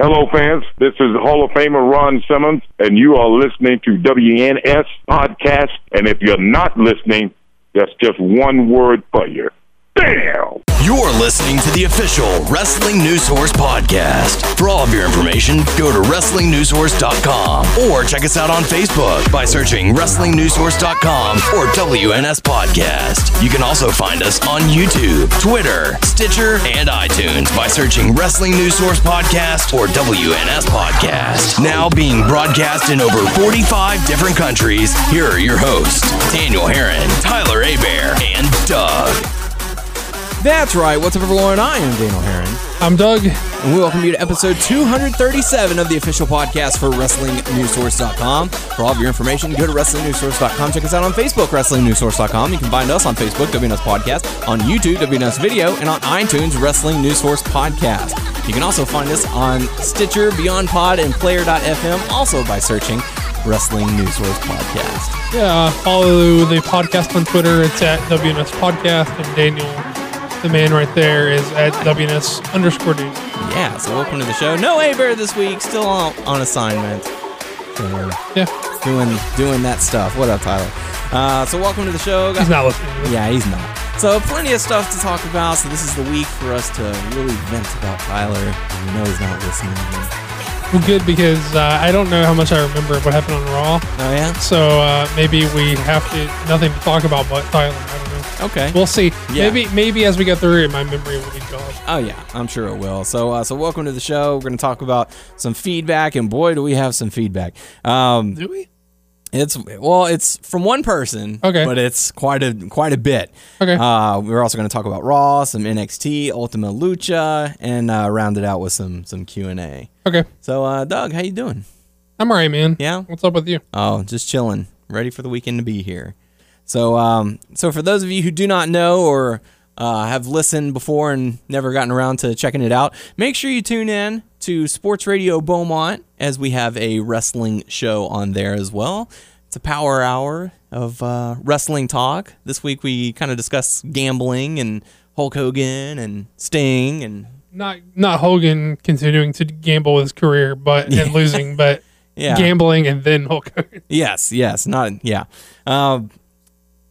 Hello, fans. This is Hall of Famer Ron Simmons, and you are listening to WNS Podcast. And if you're not listening, that's just one word for you. Damn! You're listening to the official Wrestling News Source podcast. For all of your information, go to WrestlingNewsSource.com or check us out on Facebook by searching WrestlingNewsSource.com or WNS Podcast. You can also find us on YouTube, Twitter, Stitcher, and iTunes by searching Wrestling News Source Podcast or WNS Podcast. Now being broadcast in over 45 different countries, here are your hosts, Daniel Herron, Tyler Abear, and Doug. That's right. What's up, everyone? I am Daniel Herron, I'm Doug. and we welcome you to episode 237 of the official podcast for WrestlingNewsSource.com. For all of your information, go to WrestlingNewsSource.com. Check us out on Facebook, WrestlingNewsSource.com. You can find us on Facebook, WNS Podcast, on YouTube, WNS Video, and on iTunes, Wrestling News Source Podcast. You can also find us on Stitcher, Beyond Pod, and Player.fm, also by searching Wrestling News Source Podcast. Yeah, follow the podcast on Twitter. It's at WNS Podcast, and Daniel, the man right there, is at WNS underscore dude. Yeah, so welcome to the show. No A Bear this week, still on, on assignment. So, Yeah, doing doing that stuff. What up, Tyler? Uh, so welcome to the show. he's not listening. Yeah, he's not. So plenty of stuff to talk about. So this is the week for us to really vent about Tyler. We know he's not listening. Well, good because uh, I don't know how much I remember what happened on Raw. Oh yeah. So uh, maybe we have to nothing to talk about but Tyler. I don't know. Okay. We'll see. Yeah. Maybe maybe as we get through it, my memory will be gone. Oh yeah, I'm sure it will. So uh, so welcome to the show. We're gonna talk about some feedback, and boy, do we have some feedback. Um, Do we? It's well, it's from one person. Okay. But it's quite a quite a bit. Okay. Uh, we're also going to talk about Raw, some NXT, Ultima Lucha, and uh, round it out with some some Q and A. Okay. So, uh, Doug, how you doing? I'm alright, man. Yeah? What's up with you? Oh, just chilling, ready for the weekend to be here. So, um, so for those of you who do not know or uh, have listened before and never gotten around to checking it out, make sure you tune in to Sports Radio Beaumont as we have a wrestling show on there as well. It's a power hour of uh, wrestling talk. This week we kind of discuss gambling and Hulk Hogan and Sting and Not not Hogan continuing to gamble with his career, but and losing, but Yeah. gambling and then Hulk Hogan. Yes, yes, not yeah. Um,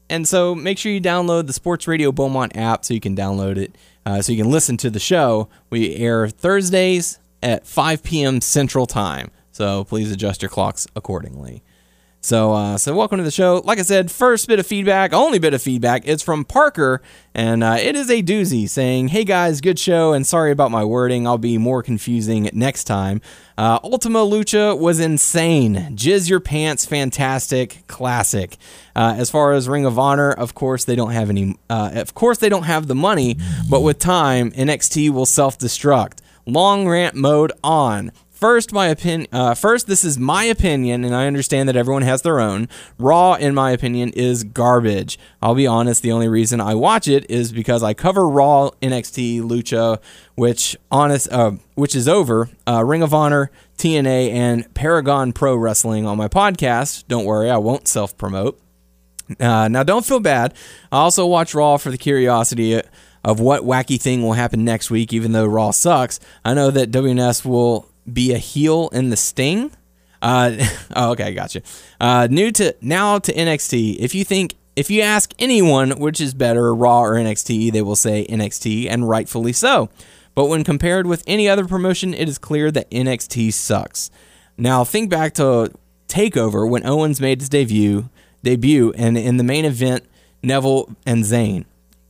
and so make sure you download the Sports Radio Beaumont app so you can download it, uh, so you can listen to the show. We air Thursdays at 5 p.m. Central Time, so please adjust your clocks accordingly. So, uh, so welcome to the show. Like I said, first bit of feedback, only bit of feedback. It's from Parker, and uh, it is a doozy saying, "Hey guys, good show, and sorry about my wording. I'll be more confusing next time." Uh, Ultima Lucha was insane. Jizz your pants, fantastic, classic. Uh, as far as Ring of Honor, of course they don't have any. Uh, of course they don't have the money, but with time, NXT will self-destruct. Long rant mode on. First, my opinion. Uh, first, this is my opinion, and I understand that everyone has their own. Raw, in my opinion, is garbage. I'll be honest. The only reason I watch it is because I cover Raw, NXT, Lucha, which honest, uh, which is over. Uh, Ring of Honor, TNA, and Paragon Pro Wrestling on my podcast. Don't worry, I won't self promote. Uh, now, don't feel bad. I also watch Raw for the curiosity of what wacky thing will happen next week, even though Raw sucks. I know that WNS will be a heel in the Sting. Uh, oh, okay, gotcha. Uh, new to now to NXT. If you think, if you ask anyone which is better, Raw or NXT, they will say NXT, and rightfully so. But when compared with any other promotion, it is clear that NXT sucks. Now, think back to Takeover when Owens made his debut, debut, and in the main event, Neville and Zayn.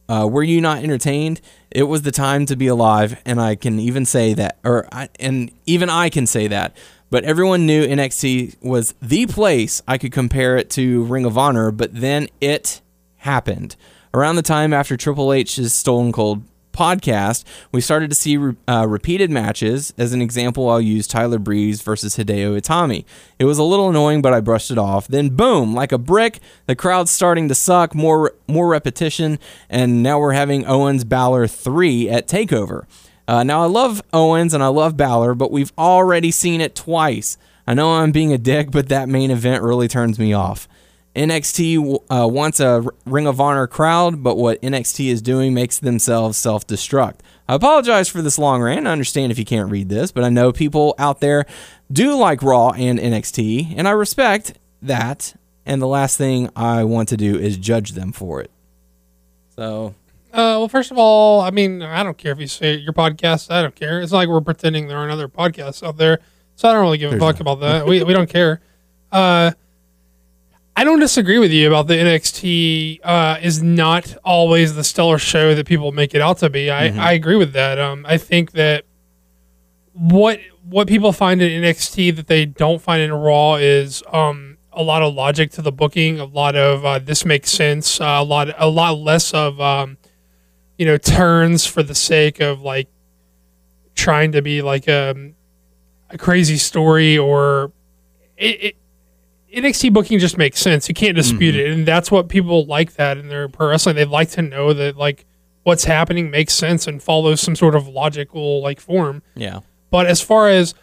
Uh, were you not entertained? It was the time to be alive, and I can even say that, or I, and even I can say that. But everyone knew NXT was the place I could compare it to Ring of Honor. But then it happened around the time after Triple H's Stone Cold podcast, we started to see re- uh, repeated matches. As an example, I'll use Tyler Breeze versus Hideo Itami. It was a little annoying, but I brushed it off. Then, boom, like a brick, the crowd's starting to suck. More, more repetition, and now we're having Owens Balor three at Takeover. Uh, now, I love Owens and I love Balor, but we've already seen it twice. I know I'm being a dick, but that main event really turns me off. NXT uh, wants a Ring of Honor crowd, but what NXT is doing makes themselves self destruct. I apologize for this long rant. I understand if you can't read this, but I know people out there do like Raw and NXT, and I respect that. And the last thing I want to do is judge them for it. So, Uh, well, first of all, I mean, I don't care if you say your podcast. I don't care. It's not like we're pretending there aren't other podcasts out there. So I don't really give a There's fuck about that. we, we don't care. Uh, I don't disagree with you about the NXT uh, is not always the stellar show that people make it out to be. I, I agree with that. Um, I think that what what people find in NXT that they don't find in Raw is um, a lot of logic to the booking, a lot of uh, this makes sense, uh, a lot a lot less of um, you know turns for the sake of like trying to be like a, a crazy story or it, it NXT booking just makes sense. You can't dispute it, and that's what people like that in their pro wrestling. They like to know that like what's happening makes sense and follows some sort of logical like form. yeah. But as far as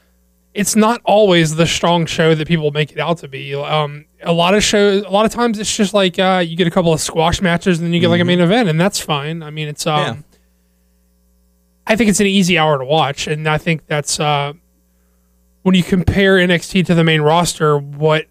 it's not always the strong show that people make it out to be. Um, a lot of shows, a lot of times, it's just like uh, you get a couple of squash matches, and then you get like a main event, and that's fine. I mean, it's um, Yeah. I think it's an easy hour to watch, and I think that's uh, when you compare NXT to the main roster, what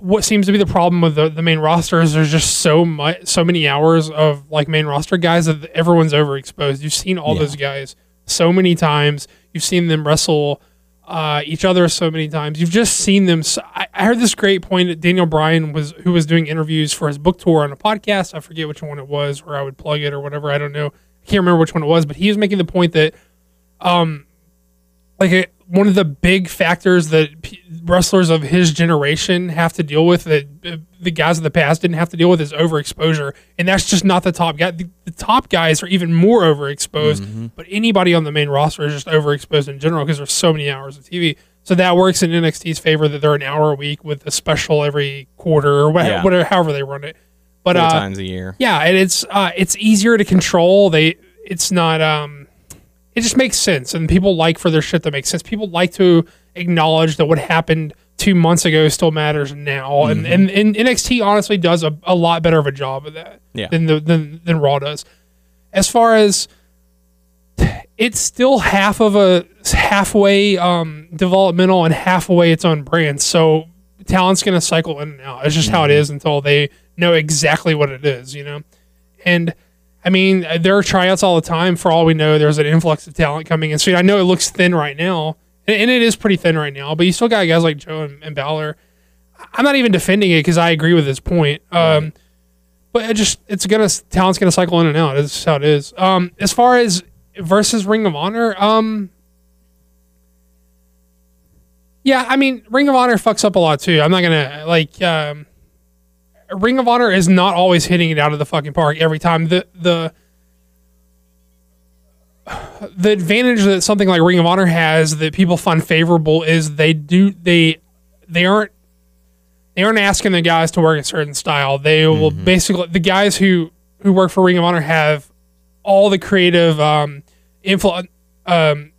what seems to be the problem with the, the main roster is there's just so much so many hours of like main roster guys that everyone's overexposed. You've seen all Yeah. those guys so many times. You've seen them wrestle uh, each other so many times. You've just seen them. So, I, I heard this great point that Daniel Bryan was who was doing interviews for his book tour on a podcast. I forget which one it was, where I would plug it or whatever. I don't know. I can't remember which one it was, but he was making the point that um, like a, one of the big factors that p- wrestlers of his generation have to deal with that uh, the guys of the past didn't have to deal with is overexposure, and that's just not the top guy. The, the top guys are even more overexposed, but anybody on the main roster is just overexposed in general because there's so many hours of TV. So that works in NXT's favor that they're an hour a week with a special every quarter or wha- Yeah. whatever, however they run it. But uh, times a year. yeah, and it's uh, it's easier to control. They it's not um it just makes sense and people like for their shit to make sense. People like to acknowledge that what happened two months ago still matters now. And, and and NXT honestly does a, a lot better of a job of that Yeah. than the than, than Raw does. As far as it's still half of a halfway um, developmental and halfway its own brand. So talent's gonna cycle in and out. It's just how it is until they know exactly what it is, you know. And I mean, there are tryouts all the time. For all we know, there's an influx of talent coming in. So I know it looks thin right now, and, and it is pretty thin right now. But you still got guys like Joe and, and Balor. I'm not even defending it because I agree with his point. Um, but it just it's gonna talent's gonna cycle in and out. Just how it is. Um, as far as versus Ring of Honor, um, yeah, I mean Ring of Honor fucks up a lot too. I'm not gonna like um, Ring of Honor is not always hitting it out of the fucking park every time. The the the advantage that something like Ring of Honor has that people find favorable is they do they they aren't they aren't asking the guys to work a certain style. They will basically the guys who who work for Ring of Honor have all the creative um influ um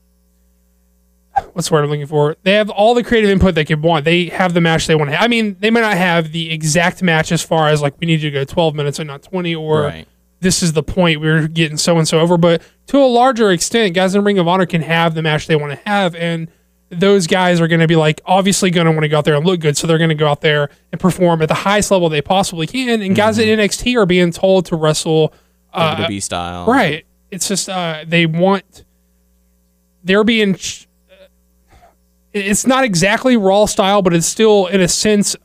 what's the word I'm looking for? They have all the creative input they could want. They have the match they want to have. I mean, they might not have the exact match as far as like we need you to go 12 minutes and not 20 or Right. this is the point we're getting so and so over. But to a larger extent, guys in Ring of Honor can have the match they want to have, and those guys are going to be like obviously going to want to go out there and look good, so they're going to go out there and perform at the highest level they possibly can. And guys at NXT are being told to wrestle uh, WWE style. Right. It's just uh, they want they're being. ch- It's not exactly raw style, but it's still, in a sense,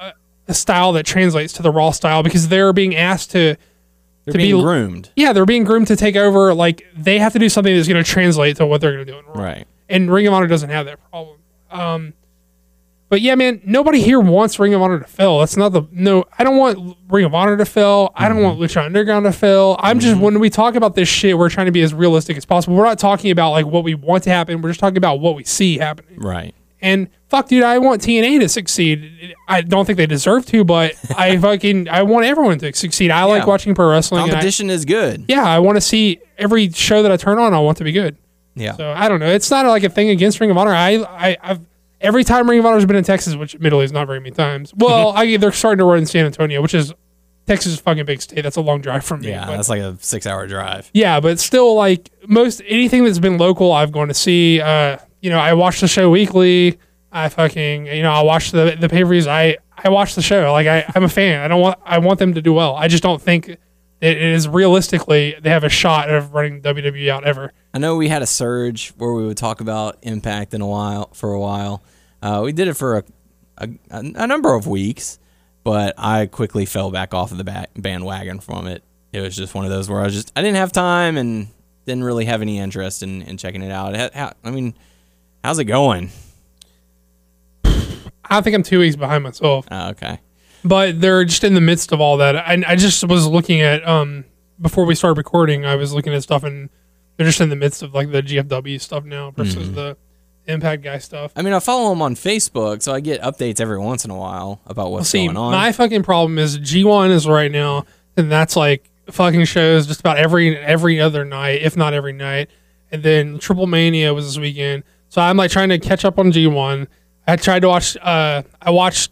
uh, a style that translates to the raw style because they're being asked to. They're To being be- groomed. Yeah, they're being groomed to take over. Like they have to do something that's going to translate to what they're going to do in Raw. Right. And Ring of Honor doesn't have that problem. Um, but yeah, man, nobody here wants Ring of Honor to fail. That's not the no. I don't want Ring of Honor to fail. I don't want mm-hmm. Lucha Underground to fail. I'm just mm-hmm. when we talk about this shit, we're trying to be as realistic as possible. We're not talking about like what we want to happen. We're just talking about what we see happening. Right. And fuck, dude, I want TNA to succeed. I don't think they deserve to, but I fucking I want everyone to succeed. I like Yeah. watching pro wrestling. and I- Competition is good. yeah, I want to see every show that I turn on. I want to be good. Yeah. So I don't know. It's not like a thing against Ring of Honor. I, I I've every time Ring of Honor's been in Texas, which admittedly is not very many times. Well, I they're starting to run in San Antonio, which is Texas is a fucking big state. That's a long drive from me. Yeah, but- that's like a six-hour drive. yeah, but still, like most anything that's been local, I've gone to see. Uh, you know, I watch the show weekly. I fucking, you know, I watch the the pay per views. I I watch the show. Like I, I'm a fan. I don't want I want them to do well. I just don't think it is realistically they have a shot of running WWE out ever. I know we had a surge where we would talk about Impact in a while for a while. Uh, we did it for a, a, a number of weeks, but I quickly fell back off of the ba- bandwagon from it. It was just one of those where I was just I didn't have time and didn't really have any interest in, in checking it out. How- how- I mean, how's it going? I think I'm two weeks behind myself. Oh, okay. But they're just in the midst of all that. I, I just was looking at um before we started recording. I was looking at stuff, and they're just in the midst of like the GFW stuff now versus the Impact guy stuff. I mean, I follow him on Facebook, so I get updates every once in a while about what's See, going on. my fucking problem is G1 is right now, and that's like fucking shows just about every every other night, if not every night. And then Triple Mania was this weekend, so I'm like trying to catch up on G1. I tried to watch. Uh, I watched.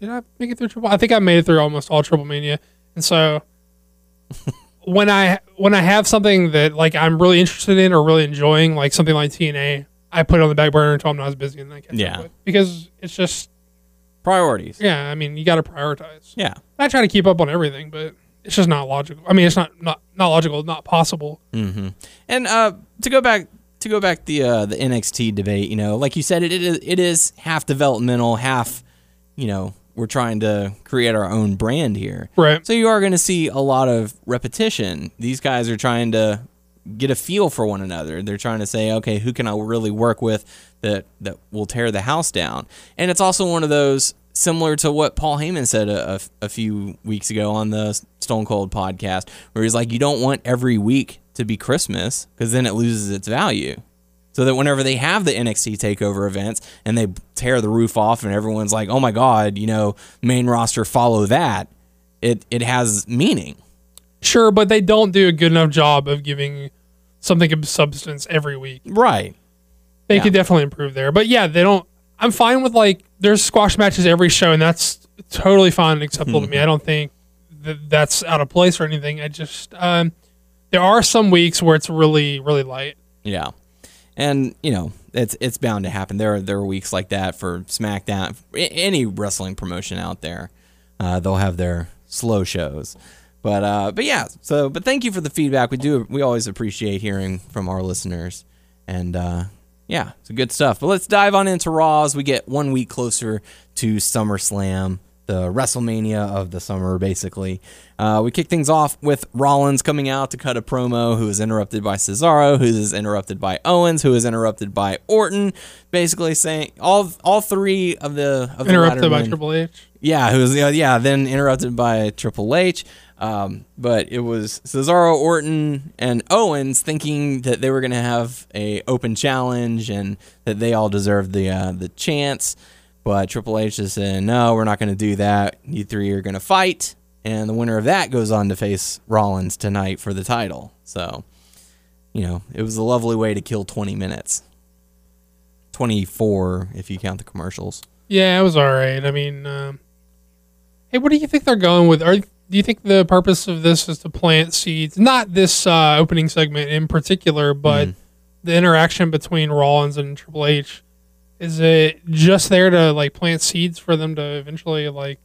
Did I make it through Triple? I think I made it through almost all Triple Mania, and so when I when I have something that like I'm really interested in or really enjoying, like something like TNA, I put it on the back burner until I'm not as busy and then I catch Yeah. up with because it's just Priorities. yeah. I mean, you got to prioritize. Yeah. I try to keep up on everything, but it's just not logical. I mean, it's not not not logical, not possible. And uh, to go back to go back the uh, the NXT debate, you know, like you said, it, it is it is half developmental, half, you know, we're trying to create our own brand here. Right. So you are going to see a lot of repetition. These guys are trying to get a feel for one another. They're trying to say, okay, who can I really work with that that will tear the house down? And it's also one of those similar to what Paul Heyman said a, a, a few weeks ago on the Stone Cold podcast, where he's like, you don't want every week to be Christmas because then it loses its value. So that whenever they have the NXT takeover events and they tear the roof off and everyone's like, "Oh my god, you know, main roster follow that." It it has meaning. Sure, but they don't do a good enough job of giving something of substance every week. Right. They Yeah. could definitely improve there. But yeah, they don't. I'm fine with like there's squash matches every show, and that's totally fine and acceptable to me. I don't think that that's out of place or anything. I just um, there are some weeks where it's really really light. Yeah. And, you know, it's it's bound to happen. There are there are weeks like that for SmackDown, any wrestling promotion out there. Uh, they'll have their slow shows. But uh, but yeah, so but thank you for the feedback. We do we always appreciate hearing from our listeners. And uh, yeah, it's good stuff. But let's dive on into Raw as we get one week closer to SummerSlam, the WrestleMania of the summer, basically. Uh, we kick things off with Rollins coming out to cut a promo, who is interrupted by Cesaro, who is interrupted by Owens, who is interrupted by Orton, basically saying all all three of the of the Interrupted by Letterman- Triple H. yeah, who's yeah, then interrupted by Triple H. Um, but it was Cesaro, Orton, and Owens thinking that they were going to have a open challenge and that they all deserved the uh, the chance. But Triple H is saying, no, we're not going to do that. You three are going to fight, and the winner of that goes on to face Rollins tonight for the title. So, you know, it was a lovely way to kill 20 minutes. 24 if you count the commercials. Yeah, it was all right. I mean, um, hey, what do you think they're going with? Are do you think the purpose of this is to plant seeds? Not this uh, opening segment in particular, but Mm-hmm. the interaction between Rollins and Triple H. Is it just there to like plant seeds for them to eventually like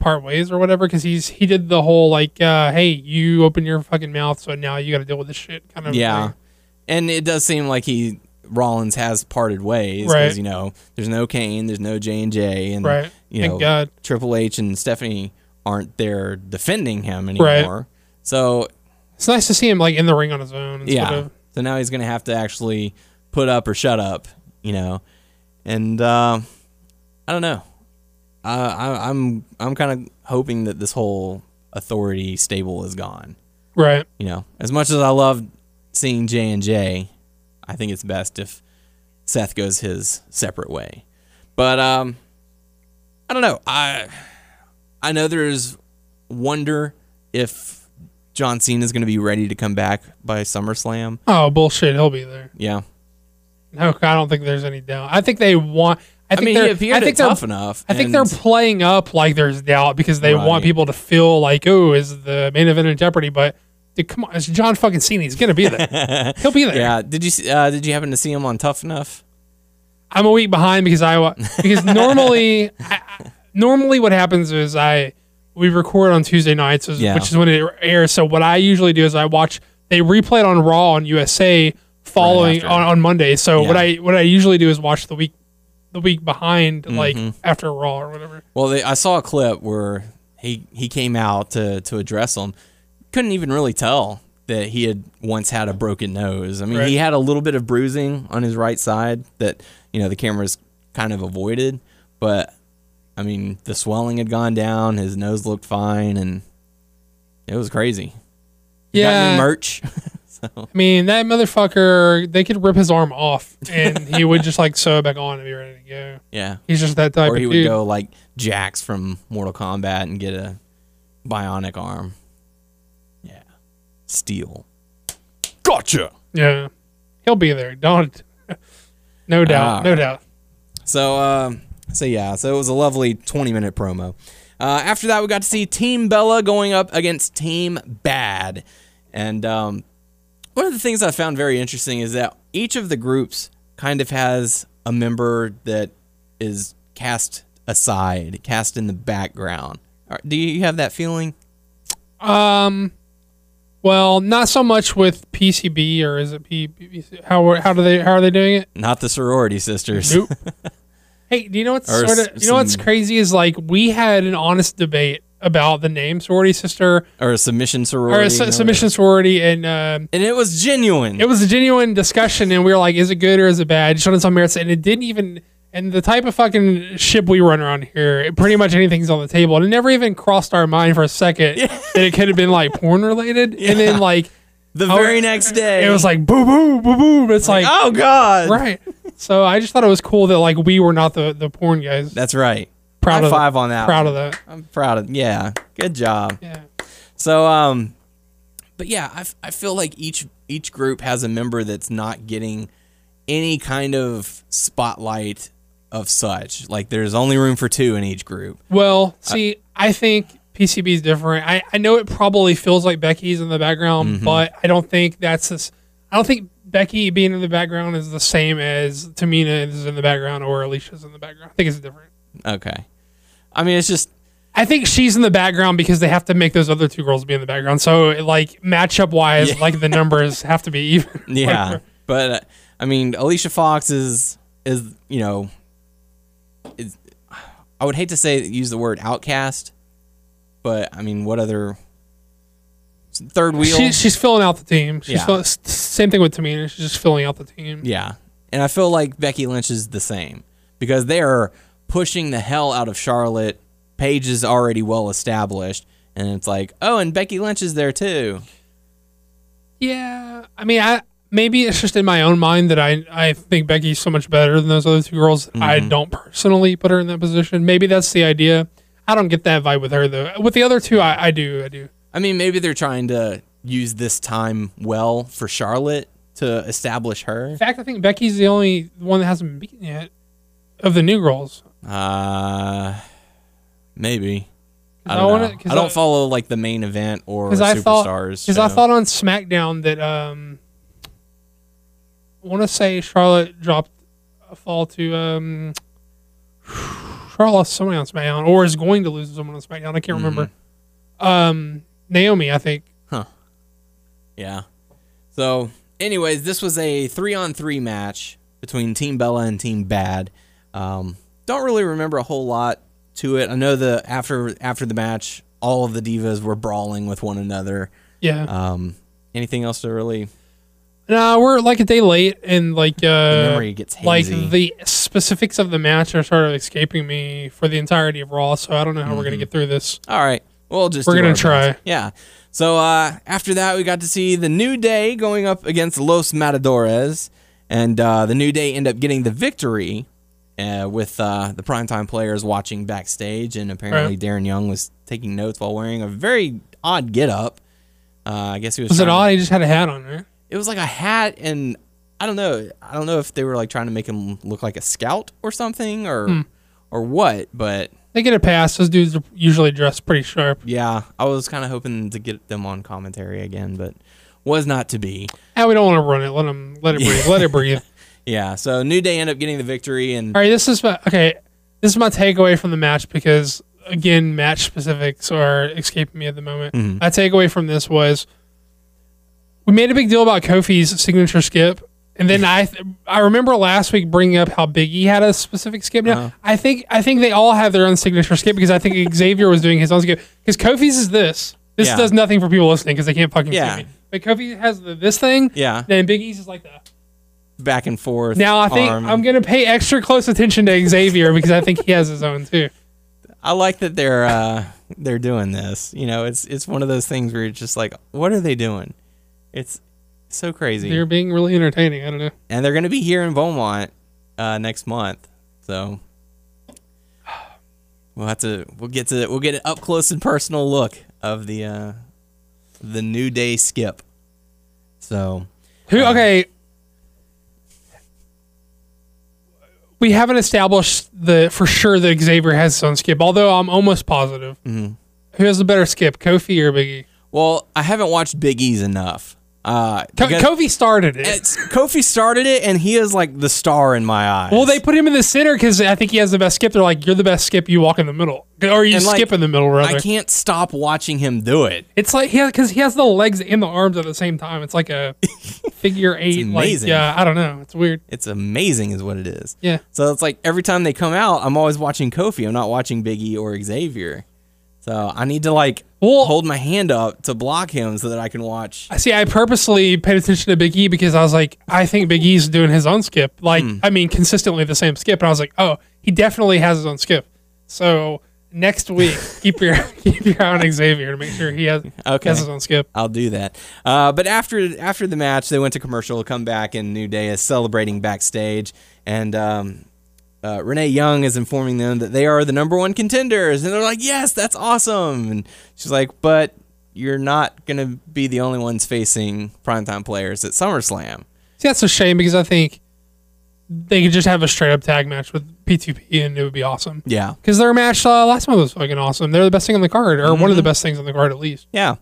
part ways or whatever? Because he's he did the whole like, uh, hey, you open your fucking mouth, so now you got to deal with this shit kind of Yeah, thing. and it does seem like he Rollins has parted ways Right. because you know there's no Kane, there's no J and J, and Right. you Thank know God. Triple H and Stephanie aren't there defending him anymore. Right. So It's nice to see him like in the ring on his own. Yeah, of, so now he's gonna have to actually put up or shut up, you know, and uh, I don't know. Uh, I, I'm I'm kind of hoping that this whole authority stable is gone. right. you know, as much as I love seeing J and J, I think it's best if Seth goes his separate way. But um, I don't know. I I know there's wonder if John Cena is going to be ready to come back by SummerSlam. Oh bullshit! He'll be there. Yeah, No, I don't think there's any doubt. I think they want. I think mean, they're he appeared I think tough enough. I think they're playing up like there's doubt because they want people to feel like, oh, is the main event in jeopardy? But dude, come on, it's John fucking Cena. He's gonna be there. He'll be there. Yeah. Did you uh, did you happen to see him on Tough Enough? I'm a week behind because I because normally I, I- normally what happens is I we record on Tuesday nights, Yeah. which is when it airs. So what I usually do is I watch they replay it on Raw on USA following after. on, on Monday. So what I what I usually do is watch the week the week behind like Mm-hmm. after Raw or whatever. Well, they, I saw a clip where he he came out to to address them. Couldn't even really tell that he had once had a broken nose. I mean, Right. he had a little bit of bruising on his right side that you know the cameras kind of avoided, but I mean the swelling had gone down. His nose looked fine, and it was crazy. Got Yeah. merch. so I mean, that motherfucker, they could rip his arm off and he would just like sew it back on and be ready to go. yeah, He's just that type or of he would dude. go like Jax from Mortal Kombat and get a bionic arm. Yeah, steel. Gotcha. Yeah. He'll be there. Don't. no doubt. No doubt. So, um, so yeah, so it was a lovely 20 minute promo. Uh, after that, we got to see Team Bella going up against Team Bad. And um, one of the things I found very interesting is that each of the groups kind of has a member that is cast aside, cast in the background. Do you have that feeling? Um, well, not so much with PCB or is it P? PBC? How how do they how are they doing it? Not the sorority sisters. Nope. hey, do you know what's sort of you know what's crazy is like we had an honest debate about the name sorority sister or a submission sorority or a su- submission sorority and um, And it was genuine. it was a genuine discussion and we were like, is it good or is it bad? Showed us on merits and it didn't even and the type of fucking ship we run around here, it- pretty much anything's on the table. And it never even crossed our mind for a second that it could have been like porn related. And then like the very next day. it was like boo boo boo boo. It's like, oh, God. right. So I just thought it was cool that like we were not the the porn guys. That's right. Proud High of five on that. proud one. of that. I'm proud of. Yeah, good job. Yeah. So, um, but yeah, I, I feel like each each group has a member that's not getting any kind of spotlight of such. Like, there's only room for two in each group. Well, see, I think PCB is different. I, I know it probably feels like Becky's in the background, Mm-hmm. but I don't think that's this. I don't think Becky being in the background is the same as Tamina is in the background or Alicia's in the background. I think it's different. Okay. I mean, it's just I think she's in the background because they have to make those other two girls be in the background. So, like matchup wise, Yeah. like the numbers have to be even. yeah. But uh, I mean, Alicia Fox is is you know, is I would hate to say use the word outcast, but I mean, what other third wheel? she, she's filling out the team. She's Yeah. fill- s- same thing with Tamina. She's just filling out the team. Yeah. And I feel like Becky Lynch is the same because they are pushing the hell out of Charlotte. Paige is already well established. And it's like, oh, and Becky Lynch is there too. Yeah, I mean, I maybe it's just in my own mind that I I think Becky's so much better than those other two girls. I Mm-hmm. don't personally put her in that position. Maybe that's the idea. I don't get that vibe with her though. With the other two, I, I do. I do. I mean, maybe they're trying to use this time well for Charlotte to establish her. In fact, I think Becky's the only one that hasn't been beaten yet of the new girls. Uh, maybe. I I don't, wanna- know. 'cause I don't I- follow like the main event or superstars. because I thought on SmackDown that um, I want to say Charlotte dropped a fall to um. Charlotte lost somebody on SmackDown, or is going to lose someone on SmackDown. I can't remember. Mm-hmm. Um, Naomi, I think. Huh. Yeah. So, anyways, this was a three on three match between Team Bella and Team Bad. Um, don't really remember a whole lot to it. I know the after after the match, all of the divas were brawling with one another. Yeah. Um, anything else to really? no, we're like a day late, and like uh, memory gets like the specifics of the match are sort of escaping me for the entirety of Raw. So I don't know how we're Mm-hmm. gonna get through this. All right, we'll just We're gonna try. best. Yeah. So uh, after that, we got to see the New Day going up against Los Matadores, and uh, the New Day end up getting the victory. Uh, with uh, the primetime players watching backstage, and apparently Right. Darren Young was taking notes while wearing a very odd getup. Uh, I guess he was. Was it odd? He just had a hat on, right? It was like a hat and I don't know. I don't know if they were like trying to make him look like a scout or something or or what, but They get a pass. Those dudes are usually dressed pretty sharp. yeah, I was kind of hoping to get them on commentary again, but was not to be. And we don't want to run it. Let them let it breathe. let it breathe. Yeah, so New Day end up getting the victory, and All right, this is my okay. This is my takeaway from the match because again, match specifics are escaping me at the moment. Mm-hmm. My takeaway from this was we made a big deal about Kofi's signature skip, and then I th- I remember last week bringing up how Big E had a specific skip. Now Uh-huh. I think I think they all have their own signature skip because I think Xavier was doing his own skip because Kofi's is this. This Yeah. does nothing for people listening because they can't fucking Yeah. see me. But Kofi has the, this thing. yeah, Then Big E's is like that. Back and forth. Now I think arm. I'm gonna pay extra close attention to Xavier because I think he has his own too. I like that they're uh, they're doing this. You know, it's it's one of those things where you're just like, what are they doing? It's so crazy. They're being really entertaining. I don't know. and they're going to be here in Beaumont uh, next month. So we'll have to we'll get to we'll get an up close and personal look of the uh, the new day skip. So Who? Okay. We haven't established the for sure that Xavier has his own skip, although I'm almost positive. Mm-hmm. Who has the better skip, Kofi or Biggie? well, I haven't watched Big E's enough. Uh, Ko- Kofi started it. Kofi started it, and he is like the star in my eyes. Well, they put him in the center because I think he has the best skip. They're like, you're the best skip. You walk in the middle, or you And, like, skip in the middle. Rather, I can't stop watching him do it. It's like yeah, because he has the legs and the arms at the same time. It's like a figure eight. Like amazing. yeah, I don't know. It's weird. It's amazing, is what it is. Yeah. So it's like every time they come out, I'm always watching Kofi. I'm not watching Biggie or Xavier. So I need to like Well- hold my hand up to block him so that I can watch. I see. I purposely paid attention to Big E because I was like, I think Big E's doing his own skip. Like, Hmm. I mean, consistently the same skip. And I was like, oh, he definitely has his own skip. So next week, keep your keep your eye on Xavier to make sure he has, Okay. has his own skip. I'll do that. Uh, but after after the match, they went to commercial. Come back, and New Day is celebrating backstage, and um, uh, Renee Young is informing them that they are the number one contenders, and they're like, "Yes, that's awesome." And she's like, "But you're not gonna be the only ones facing primetime players at SummerSlam." See, that's a shame because I think they could just have a straight up tag match with P2P and it would be awesome. Yeah, Because their match uh, last month was fucking awesome. They're the best thing on the card, or one of the best things on the card at least. Yeah.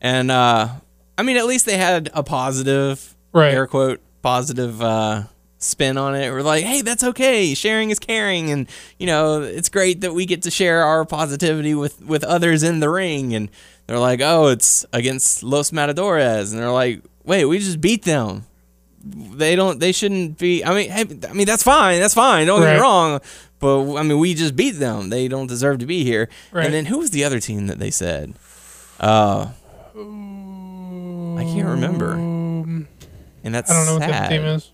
And uh I mean at least they had a positive Right. air quote positive uh spin on it. We're like, hey, that's okay. Sharing is caring and you know, it's great that we get to share our positivity with with others in the ring and they're like, "Oh, it's against Los Matadores." And they're like, "Wait, we just beat them." They don't they shouldn't be I mean, hey, I mean that's fine. That's fine. Don't get me wrong. But I mean, we just beat them. They don't deserve to be here. Right. And then who was the other team that they said? Uh I can't remember. And that's I don't know what sad. that team is.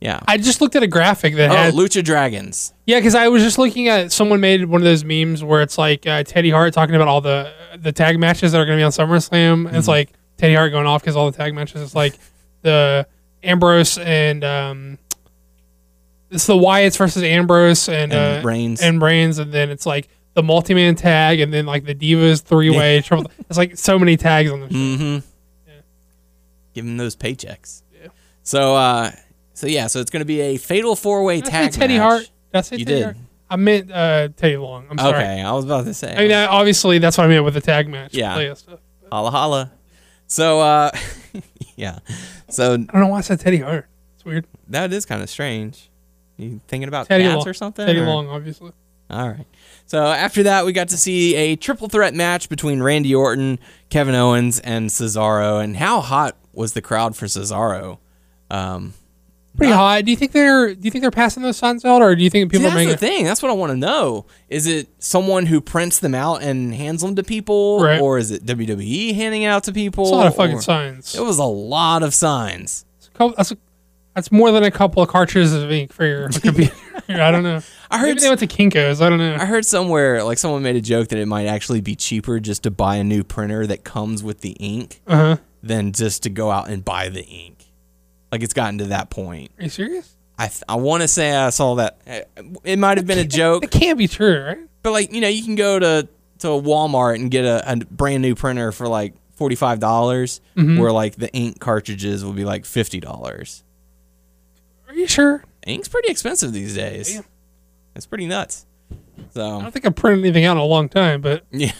Yeah. I just looked at a graphic that oh, had Lucha Dragons. Yeah, because I was just looking at someone made one of those memes where it's like uh, Teddy Hart talking about all the the tag matches that are going to be on SummerSlam. And it's like Teddy Hart going off because all the tag matches. It's like the Ambrose and um, it's the Wyatts versus Ambrose and And uh, Reigns. and Reigns, and then it's like the multi man tag, and then like the Divas three way. triple. It's like so many tags on the show. Mm-hmm. Give them those paychecks. So, uh, so yeah, so it's going to be a fatal four way tag Teddy match. Hart? Did I say You Teddy did. Hart? I meant uh, Teddy Long. I'm sorry. Okay, I was about to say. I mean, obviously that's what I meant with the tag match. Yeah. Stuff. holla holla. So, uh, yeah. So I don't know why I said Teddy Hart. It's weird. that is kind of strange. You thinking about Teddy cats Long. or something? Teddy or- Long, obviously. All right. So after that, we got to see a triple threat match between Randy Orton, Kevin Owens, and Cesaro. And how hot was the crowd for Cesaro? Um, Pretty high. Do you think they're Do you think they're passing those signs out, or do you think see, people are that's the thing. That's what I want to know. Is it someone who prints them out and hands them to people, Right. or is it WWE handing it out to people? It's a lot of fucking signs. It was a lot of signs. It's a couple- That's, a- that's more than a couple of cartridges of ink for your computer. I don't know. I heard Maybe they went to Kinkos. I don't know. I heard somewhere like someone made a joke that it might actually be cheaper just to buy a new printer that comes with the ink Uh huh. than just to go out and buy the ink. Like it's gotten to that point. Are you serious? I th- I want to say I saw that. uh, It might have been a joke, It can't be true, right? but like you know, you can go to to Walmart and get a, a brand new printer for like forty five dollars, Mm-hmm. where like the ink cartridges will be like fifty dollars. Are you sure? Ink's pretty expensive these days. Damn. It's pretty nuts. So I don't think I've printed anything out in a long time, but Yeah.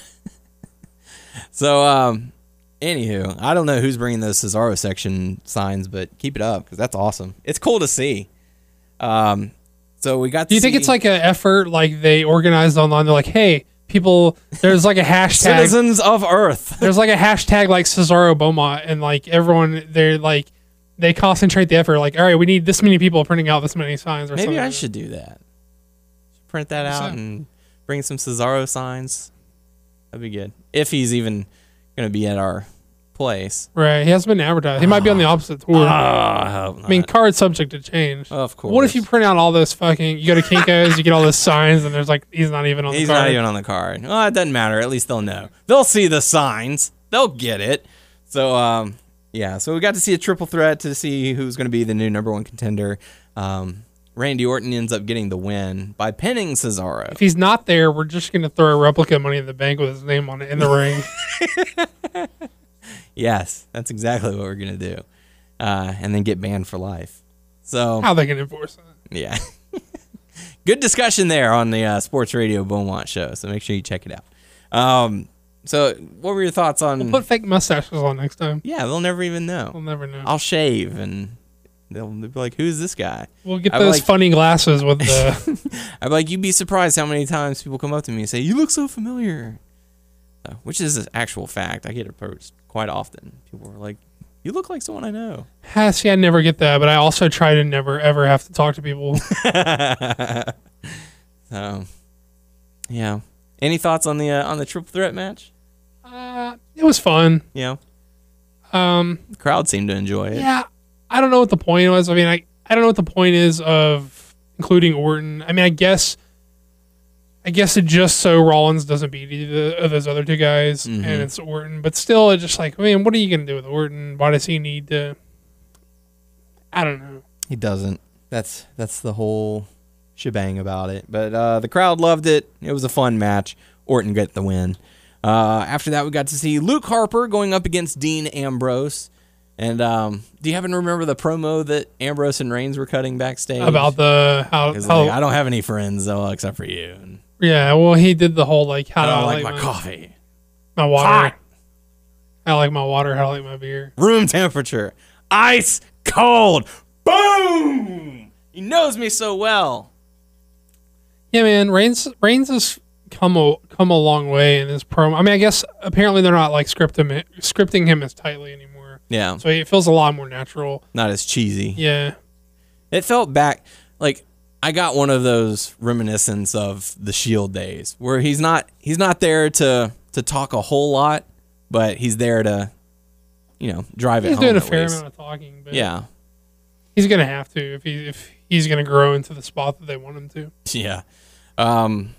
so, um, anywho, I don't know who's bringing those Cesaro section signs, but keep it up because that's awesome. It's cool to see. Um, so we got. To do you think it's like an effort like they organized online? They're like, hey, people, there's like a hashtag. citizens of Earth? there's like a hashtag like Cesaro Beaumont, and like everyone, they're like, they concentrate the effort. Like, all right, we need this many people printing out this many signs. Or Maybe something I should do that. Print that out and bring some Cesaro signs. That'd be good. If he's even going to be at our place. Right, he hasn't been advertised. He might be on the opposite tour. Ah, I I mean, not. card's subject to change. of course. What if you print out all those fucking? You go to Kinko's, you get all those signs, and there's like he's not even on He's the card. He's not even on the card. Well, it doesn't matter. At least they'll know. They'll see the signs. They'll get it. So, um, yeah. So we got to see a triple threat to see who's going to be the new number one contender. Um, Randy Orton ends up getting the win by pinning Cesaro. if he's not there, we're just gonna throw a replica Money in the Bank with his name on it in the ring. Yes, that's exactly what we're going to do. Uh, and then get banned for life. So, How they can enforce that? yeah. Good discussion there on the uh, Sports Radio Beaumont show. So make sure you check it out. Um, so, what were your thoughts on? Put fake mustaches on next time. yeah, they'll never even know. We'll never know. I'll shave and they'll, they'll be like, "Who's this guy?" we'll get those like- funny glasses with the. I'm like, "You'd be surprised how many times people come up to me and say, "You look so familiar," so, which is an actual fact. I get approached quite often. People are like, "You look like someone I know." Ah, See, I never get that, but I also try to never ever have to talk to people. so, yeah. Any thoughts on the uh, on the triple threat match? Uh, it was fun. Yeah, Um, the crowd seemed to enjoy it. yeah, I don't know what the point was. I mean, I I don't know what the point is of including Orton. I mean, I guess. I guess it just so Rollins doesn't beat either of those other two guys, Mhm. and it's Orton. But still, it's just like, man, what are you gonna do with Orton? Why does he need to? I don't know. He doesn't. That's that's the whole shebang about it. But uh, the crowd loved it. It was a fun match. Orton got the win. Uh, after that, we got to see Luke Harper going up against Dean Ambrose. And um, do you happen to remember the promo that Ambrose and Reigns were cutting backstage? About the how, how like, I don't have any friends though except for you. And yeah. Well, he did the whole like how I do don't I like, my my coffee. my water. Hot. I like my water. How I like my beer. Room temperature, ice cold. Boom! He knows me so well. Yeah, man. Reigns Reigns has come a come a long way in his promo. I mean, I guess apparently they're not like scripting scripting him as tightly anymore, Yeah, so it feels a lot more natural. not as cheesy. Yeah, It felt back like I got one of those reminiscence of the Shield days where he's not he's not there to to talk a whole lot, but he's there to you know drive it he's doing a fair least. amount of talking, but Yeah, he's gonna have to if he if he's gonna grow into the spot that they want him to. yeah. Um,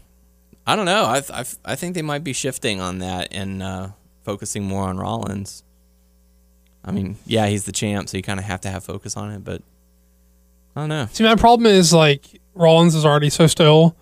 I don't know. I I I think they might be shifting on that and uh, focusing more on Rollins. I mean, yeah, he's the champ, so you kind of have to have focus on it, but I don't know. See, my problem is like Rollins is already so still.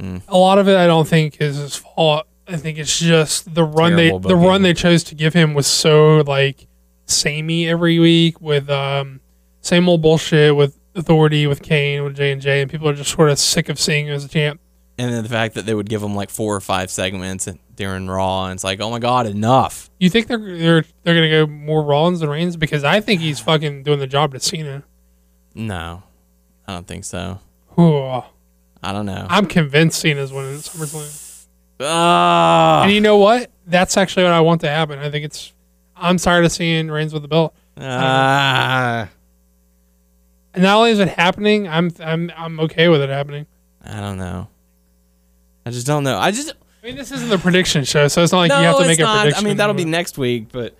Mm. A lot of it, I don't think, is his fault. I think it's just the run Terrible they the run they chose to give him was so like samey every week with um same old bullshit with Authority with Kane with J and J, and people are just sort of sick of seeing him as a champ. And then the fact that they would give him like four or five segments during Raw, and it's like, oh my god, enough. You think they're they're they're gonna go more Rollins than Reigns because I think he's fucking doing the job to Cena. No, I don't think so. Ooh, I don't know. I'm convinced Cena's winning at SummerSlam. Ah, And you know what? That's actually what I want to happen. I think it's. I'm tired of seeing Reigns with the belt. ah, And not only is it happening, I'm I'm I'm okay with it happening. I don't know. I just don't know. I just I mean, this isn't the prediction show, so it's not like no, you have to it's make a not. prediction. I mean, that'll be next week, but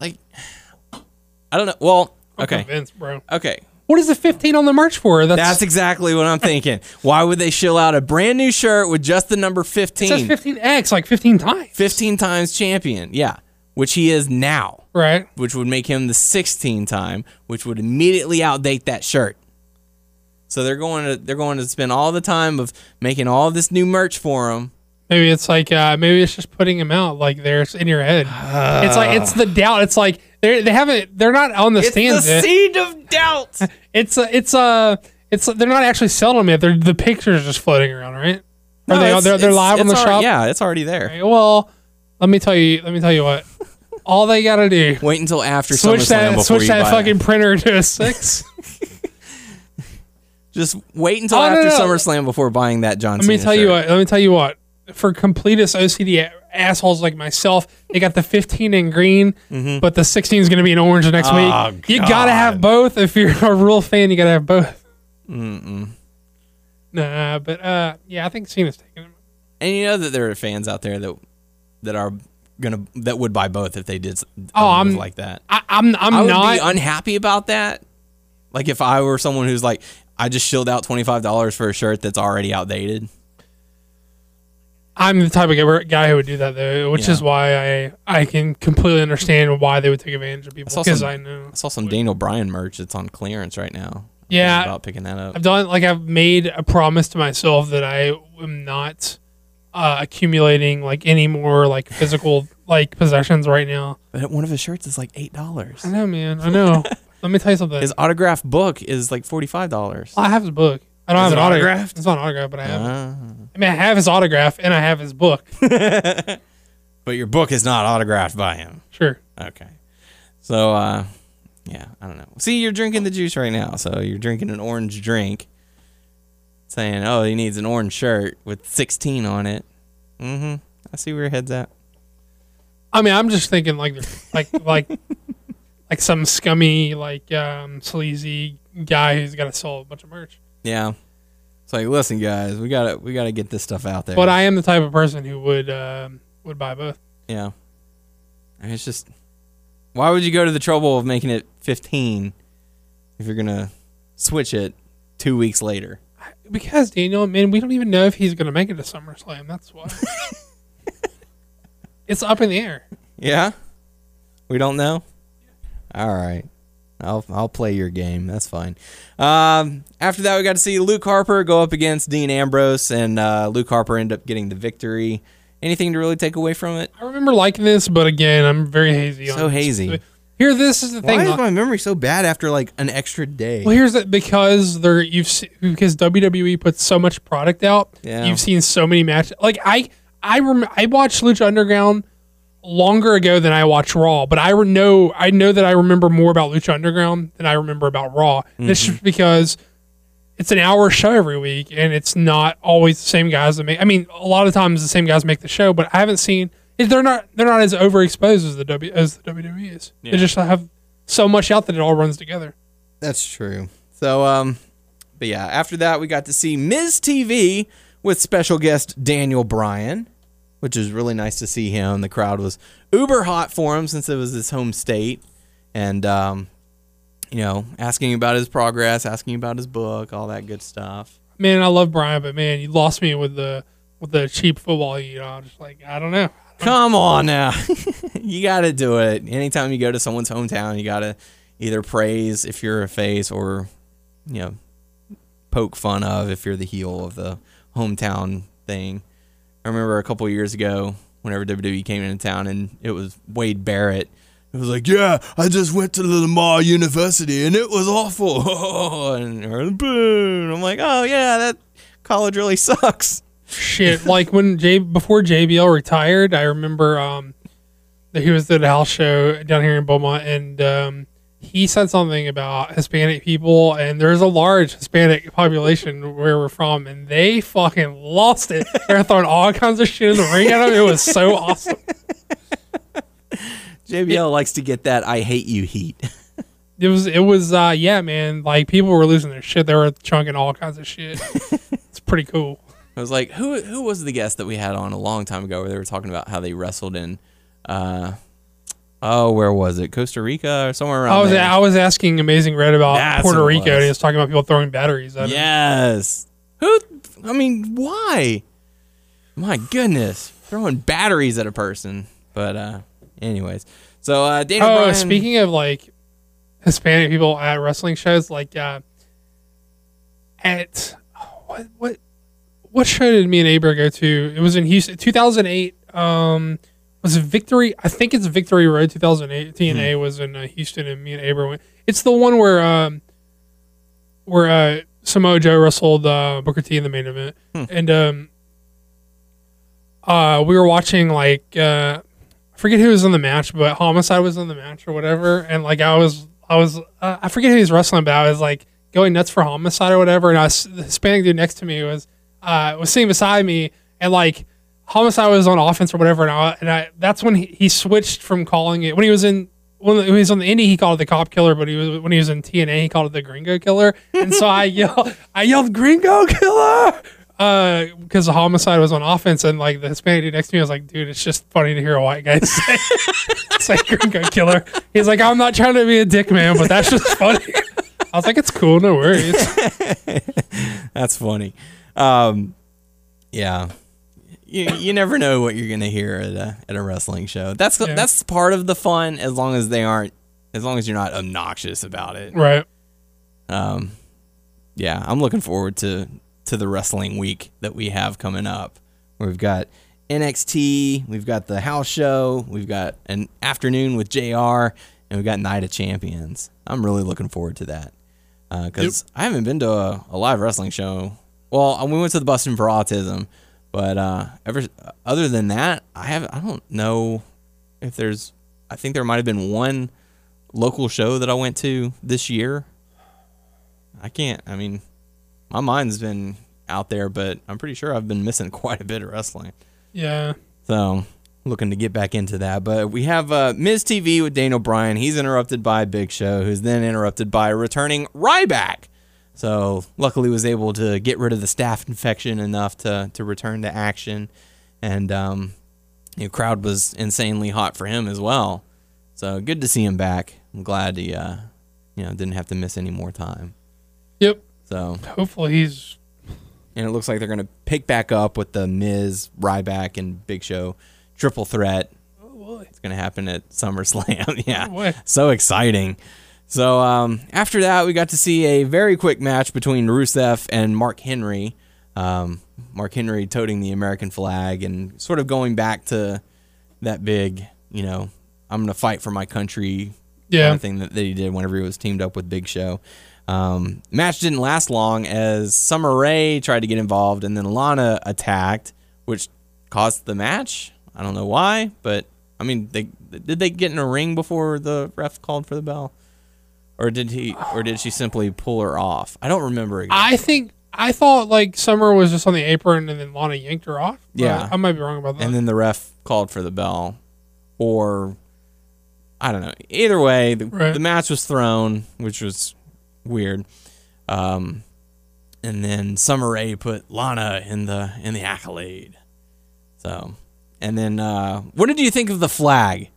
like, I don't know. Well, I'm okay, convinced, bro. okay. What is the 15 on the merch for? That's, That's exactly what I'm thinking. Why would they shill out a brand new shirt with just the number it says 15? 15x like 15 times, 15 times champion. Yeah, which he is now. right? which would make him the 16 time, which would immediately outdate that shirt. So they're going to they're going to spend all the time of making all this new merch for them. Maybe it's like uh, maybe it's just putting them out like there. It's in your head. it's like it's the doubt. It's like They they haven't. They're not on the It's stands. the yet. seed of doubt. It's a, it's a, it's they're not actually selling them yet. They're the pictures just floating around, right? Are they? They're, they're live on the it's alre- shop. Yeah, it's already there. Okay, well, let me tell you. Let me tell you what. All they gotta do Wait until after switch SummerSlam that switch that fucking it. printer to a six. Just wait until Oh, after no. SummerSlam before buying that John let me Cena tell you what. Let me tell you what. For completist OCD assholes like myself, they got the 15 in green, but the 16 is gonna be in orange next Oh, week. You gotta have both. If you're a real fan, you gotta have both. Mm-mm. Nah, but uh, yeah, I think Cena's taking it. And you know that there are fans out there that that are gonna that would buy both if they did s- a Oh, move I'm- like that. I, I'm I'm I would not. be unhappy about that. Like if I were someone who's like, I just shilled out twenty five dollars for a shirt that's already outdated. I'm the type of guy- who would do that though, which Yeah. is why I I can completely understand why they would take advantage of people because I know. I saw some Daniel Bryan merch that's on clearance right now. Yeah. About picking that up. I've done like I've made a promise to myself that I am not uh, accumulating like any more like physical like possessions right now. But one of his shirts is like eight dollars. I know, man. I know. Let me tell you something. His autographed book is like forty five dollars. I have his book. I don't Is have it an autograph. autographed? It's not autographed, but I have it. Ah. I mean, I have his autograph and I have his book. but your book is not autographed by him. Sure. Okay. So uh yeah, I don't know. See, you're drinking the juice right now. So you're drinking an orange drink. Saying, "Oh, he needs an orange shirt with 16 on it." Mm Mhm. I see where your head's at. I mean, I'm just thinking like like like like some scummy like um sleazy guy who's got to sell a bunch of merch. Yeah. It's like, "Listen, guys, we got to we got to get this stuff out there." But I am the type of person who would um, would buy both. Yeah. And it's just why would you go to the trouble of making it 15 if you're going to switch it 2 weeks later? Because Daniel, man, we don't even know if he's gonna make it to SummerSlam. That's why. it's up in the air. Yeah? We don't know? All right. I'll I'll play your game. That's fine. Um, after that, we got to see Luke Harper go up against Dean Ambrose, and uh, Luke Harper ended up getting the victory. Anything to really take away from it? I remember liking this, but again, I'm very hazy. on So hazy. Here, this is the thing. Why is my memory so bad after like an extra day? Well, here's that because they're you've because WWE puts so much product out. Yeah. You've seen so many matches. Like I, I rem- I watched Lucha Underground longer ago than I watched Raw, but I know I know that I remember more about Lucha Underground than I remember about Raw. It's Mm-hmm. just because it's an hour show every week, and it's not always the same guys that make. I mean, a lot of times the same guys make the show, but I haven't seen. They're not. They're not as overexposed as the W as the WWE is. They just have so much out that it all runs together. That's true. So, um, but yeah, after that, we got to see Miz TV with special guest Daniel Bryan, which is really nice to see him. The crowd was uber hot for him since it was his home state, and um, you know, asking about his progress, asking about his book, all that good stuff. Man, I love Bryan, but man, you lost me with the with the cheap football. You know, I'm just like I don't know. Come on now. you got to do it. Anytime you go to someone's hometown, you got to either praise if you're a face or, you know, poke fun of if you're the heel of the hometown thing. I remember a couple years ago, whenever WWE came into town and it was Wade Barrett. It was like, yeah, I just went to Lamar University and it was awful. and or, boo. And I'm like, oh, yeah, that college really sucks. Shit, like when J before JBL retired, I remember um that he was at a house show down here in Beaumont, and um he said something about Hispanic people, and there's a large Hispanic population where we're from, and they fucking lost it. They're throwing all kinds of shit in the ring at him. It was so awesome. JBL likes to get that I hate you heat. It was it was uh yeah, man. Like people were losing their shit. They were chunking all kinds of shit. it's pretty cool. I was like, who who was the guest that we had on a long time ago where they were talking about how they wrestled in uh oh, where was it? Costa Rica or somewhere around I was there. I was asking Amazing Red about That's Puerto Rico, and he was talking about people throwing batteries at him. yes. Who I mean, why? My goodness. Throwing batteries at a person. But uh anyways. So uh Daniel Oh, Bryan speaking of like Hispanic people at wrestling shows, like uh, at what what what show did me and Aber go to? It was in Houston, 2008. Um, was it Victory? I think it's Victory Road 2008. TNA was in uh, Houston, and me and Aber went. It's the one where um, where uh, Samoa Joe wrestled uh, Booker T in the main event, and um, uh, we were watching like uh, I forget who was in the match, but Homicide was in the match or whatever, and like I was I was uh, I forget who he was wrestling, but I was like going nuts for Homicide or whatever, and I was the Hispanic dude next to me was uh, was sitting beside me, and like Homicide was on offense or whatever, and I, and I that's when he, he switched from calling it when he was in when he was on the indie he called it the cop killer, but he was when he was in TNA he called it the Gringo killer, and so I yelled I yelled Gringo killer because the homicide was on offense and like the Hispanic dude next to me was like, dude, it's just funny to hear a white guy say, say gringo killer. He's like, I'm not trying to be a dick man, but that's just funny. I was like, it's cool, no worries. That's funny. Um, yeah. You, you never know what you're gonna hear at a at a wrestling show. That's Yeah. that's part of the fun, as long as they aren't, as long as you're not obnoxious about it. Right. Um, yeah, I'm looking forward to to the wrestling week that we have coming up. We've got NXT, we've got the house show, we've got an afternoon with JR, and we've got Night of Champions. I'm really looking forward to that because I haven't been to a, a live wrestling show. Well, we went to the Bustin' for Autism, but uh, ever other than that, I have I don't know if there's. I think there might have been one local show that I went to this year. I can't. I mean, my mind's been out there, but I'm pretty sure I've been missing quite a bit of wrestling. Yeah. So looking to get back into that. But we have uh, Miz TV with Daniel Bryan. He's interrupted by Big Show, who's then interrupted by returning Ryback. So luckily was able to get rid of the staph infection enough to to return to action, and um, the crowd was insanely hot for him as well. So good to see him back. I'm glad he uh, you know didn't have to miss any more time. Yep. So Hopefully he's and it looks like they're going to pick back up with the Miz, Ryback, and Big Show triple threat. It's going to happen at SummerSlam. yeah, boy. so exciting. So um, after that, we got to see a very quick match between Rusev and Mark Henry. Um, Mark Henry toting the American flag and sort of going back to that big, you know, I'm going to fight for my country Yeah. kind of thing that, that he did whenever he was teamed up with Big Show. Um, match didn't last long as Summer Rae tried to get involved and then Lana attacked, which caused the match. I don't know why, but I mean, they did they get in a ring before the ref called for the bell, or did he, or did she simply pull her off? I don't remember. Exactly. I think I thought like Summer was just on the apron and then Lana yanked her off. Yeah. I might be wrong about that. and then the ref called for the bell, or I don't know. Either way, the, Right. the match was thrown, which was weird. Um, and then Summer Rae put Lana in the in the accolade. So, and then uh, what did you think of the flag?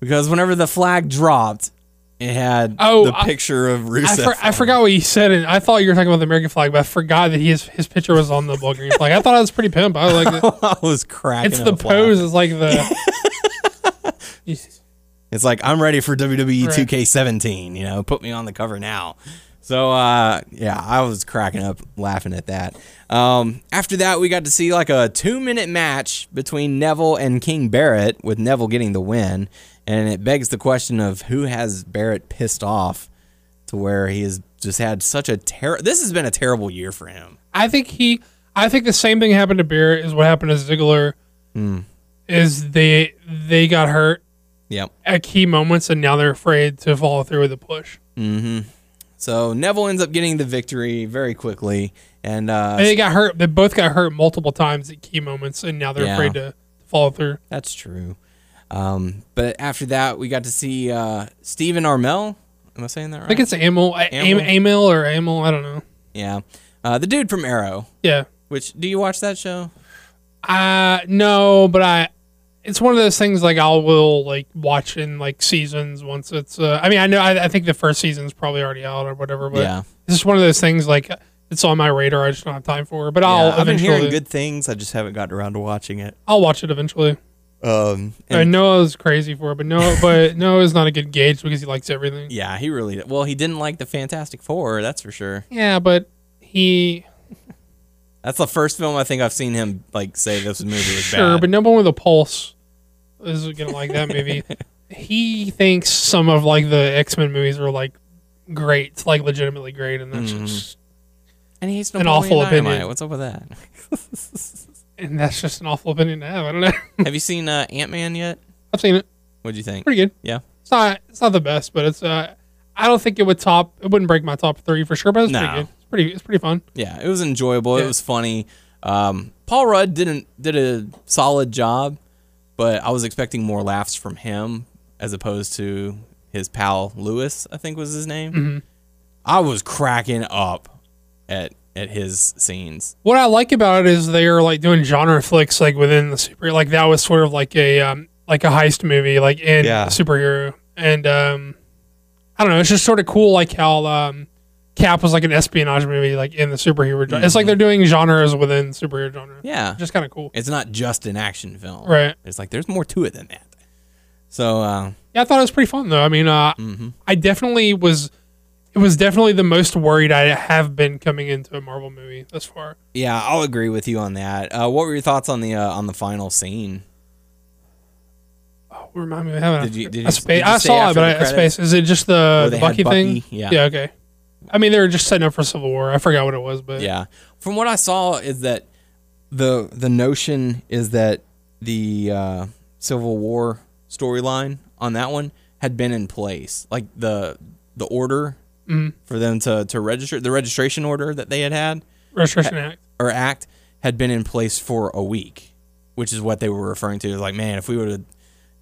Because whenever the flag dropped, it had Oh, the I- picture of I, Rusev. for, I forgot what you said, and I thought you were talking about the American flag, but I forgot that his his picture was on the Bulgarian flag. I thought it was pretty pimp. I was like it. I was cracking. It's the pose. It's like the. It's like I'm ready for WWE Right. 2K17. You know, put me on the cover now. So uh, yeah, I was cracking up laughing at that. Um, after that, we got to see like a two minute match between Neville and King Barrett, with Neville getting the win, and it begs the question of who has Barrett pissed off to where he has just had such a ter. This has been a terrible year for him. I think he. I think the same thing happened to Barrett is what happened to Ziggler. Hmm. Is they they got hurt Yep. at key moments and now they're afraid to follow through with the push. Mm-hmm. So Neville ends up getting the victory very quickly, and uh, And they got hurt. They both got hurt multiple times at key moments, and now they're Yeah. afraid to follow through. That's true. Um, but after that, we got to see uh, Stephen Armel. Am I saying that right? I think it's Amel, Amel? Amel or Amel. I don't know. yeah. Uh, the dude from Arrow. Yeah. Which do you watch that show? Uh no, but I. It's one of those things like I will like watch in like seasons once it's. Uh, I mean, I know. I, I think the first season's probably already out or whatever. But yeah. it's just one of those things like it's on my radar. I just don't have time for it. But I'll yeah. I've been hearing good things. I just haven't gotten around to watching it. I'll watch it eventually. Um, I know I was crazy for it, but no, but no is not a good gauge because he likes everything. yeah, he really. did. Well, he didn't like the Fantastic Four. That's for sure. Yeah, but he That's the first film I think I've seen him like say this movie was sure, bad. but no one with a pulse is gonna like that movie. he thinks some of like the X Men movies are like great, like legitimately great, and that's Mhm. just And he's An awful opinion. What's up with that? and that's just an awful opinion to have. I don't know. Have you seen uh, Ant Man yet? I've seen it. What'd you think? Pretty good. Yeah. It's not it's not the best, but it's uh I don't think it would top it wouldn't break my top three for sure, but it's No. pretty good. It's pretty it's pretty fun. Yeah, it was enjoyable. It was funny. Um, Paul Rudd didn't did a solid job, but I was expecting more laughs from him as opposed to his pal Lewis. I think was his name. Mm-hmm. I was cracking up at at his scenes. What I like about it is they're like doing genre flicks like within the super like that was sort of like a um like a heist movie like in Yeah. superhero and um I don't know it's just sort of cool like how um Cap was like an espionage movie like in the superhero genre. It's like they're doing genres within superhero genre. Mm-hmm. Yeah, Just kind of cool. it's not just an action film. Right. It's like there's more to it than that. So uh, Yeah, I thought it was pretty fun though. I mean, uh, Mm-hmm. I definitely was. It was definitely the most worried I have been coming into a Marvel movie thus far. yeah, I'll agree with you on that. Uh, what were your thoughts on the uh, on the final scene? Oh, remind me of having Did you- did a you- space. did you I saw it, but I, space. Is it just the, the had Bucky, thing? Yeah. Yeah. Okay. I mean, they were just setting up for Civil War. I forgot what it was, but Yeah. From what I saw is that the the notion is that the uh, Civil War storyline on that one had been in place. Like the the order Mhm. for them to to register the registration order that they had had Registration Act. or act had been in place for a week, which is what they were referring to. Like, man, if we would have,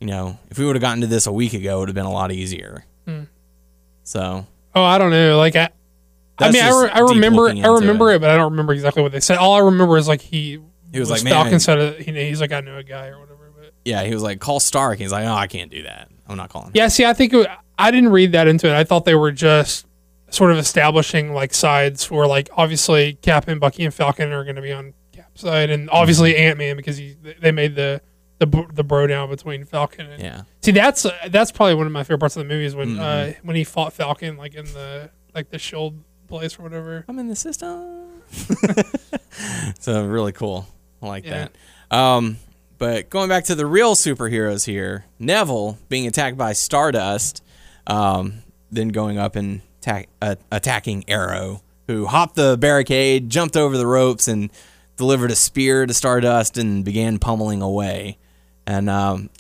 you know, if we would have gotten to this a week ago, it would have been a lot easier. Hmm. So Oh, I don't know. Like I. I mean, I, re- I remember, I remember it. it. but I don't remember exactly what they said. All I remember is like he, He was like, "Man, Falcon said he, he's like, I know a guy or whatever. But yeah, he was like, call Stark. He's like, oh, I can't do that. I'm not calling. him." Yeah, see, I think it, I didn't read that into it. I thought they were just sort of establishing like sides for like obviously Cap and Bucky and Falcon are going to be on Cap's side, and obviously Mm-hmm. Ant Man because he they made the the bro- the bro down between Falcon and Yeah. see that's uh, that's probably one of my favorite parts of the movie is when uh, Mm-hmm. when he fought Falcon like in the like the shield place or whatever. I'm in the system. so really cool. I like Yeah. that. Um, but going back to the real superheroes here, Neville being attacked by Stardust, um, then going up and attack, uh, attacking Arrow, who hopped the barricade, jumped over the ropes, and delivered a spear to Stardust and began pummeling away. And um,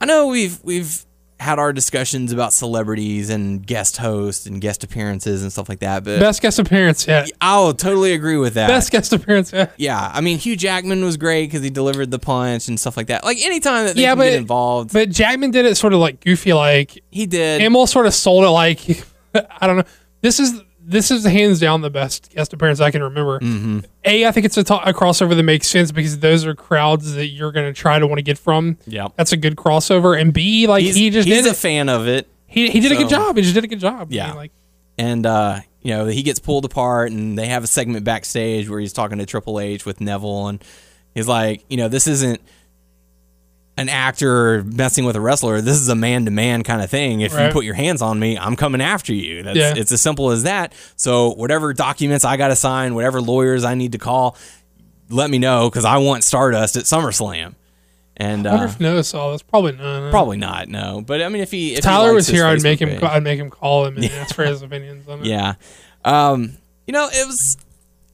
I know we've we've had our discussions about celebrities and guest hosts and guest appearances and stuff like that, but Best guest appearance yet. I'll totally agree with that. Best guest appearance yet. yeah, I mean Hugh Jackman was great because he delivered the punch and stuff like that. Like anytime that they Yeah, but- get involved, But Jackman did it sort of like goofy, like he did. Amell sort of sold it like I don't know. This is this is hands down the best guest appearance I can remember. Mm-hmm. A, I think it's a, to- a crossover that makes sense because those are crowds that you're going to try to want to get from. Yeah, That's a good crossover. And B, like he's he just he's a it. fan of it, He, he did a good job. He just did a good job. I Yeah. mean, like and uh, you know he gets pulled apart, and they have a segment backstage where he's talking to Triple H with Neville, and he's like, you know, this isn't an actor messing with a wrestler. This is a man to man kind of thing. If you put your hands on me, I'm coming after you. That's Yeah. it's as simple as that. So whatever documents I got to sign, whatever lawyers I need to call, let me know because I want Stardust at SummerSlam. And I wonder uh, if Noah saw this. Probably not. probably not. No, but I mean, if he if he Tyler likes was here. I'd make him. page- I'd make him call him and ask for his opinions on it. Yeah. Um, you know, it was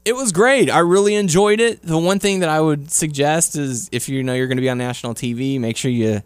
it was great. I really enjoyed it. The one thing that I would suggest is if you know you're going to be on national TV, make sure you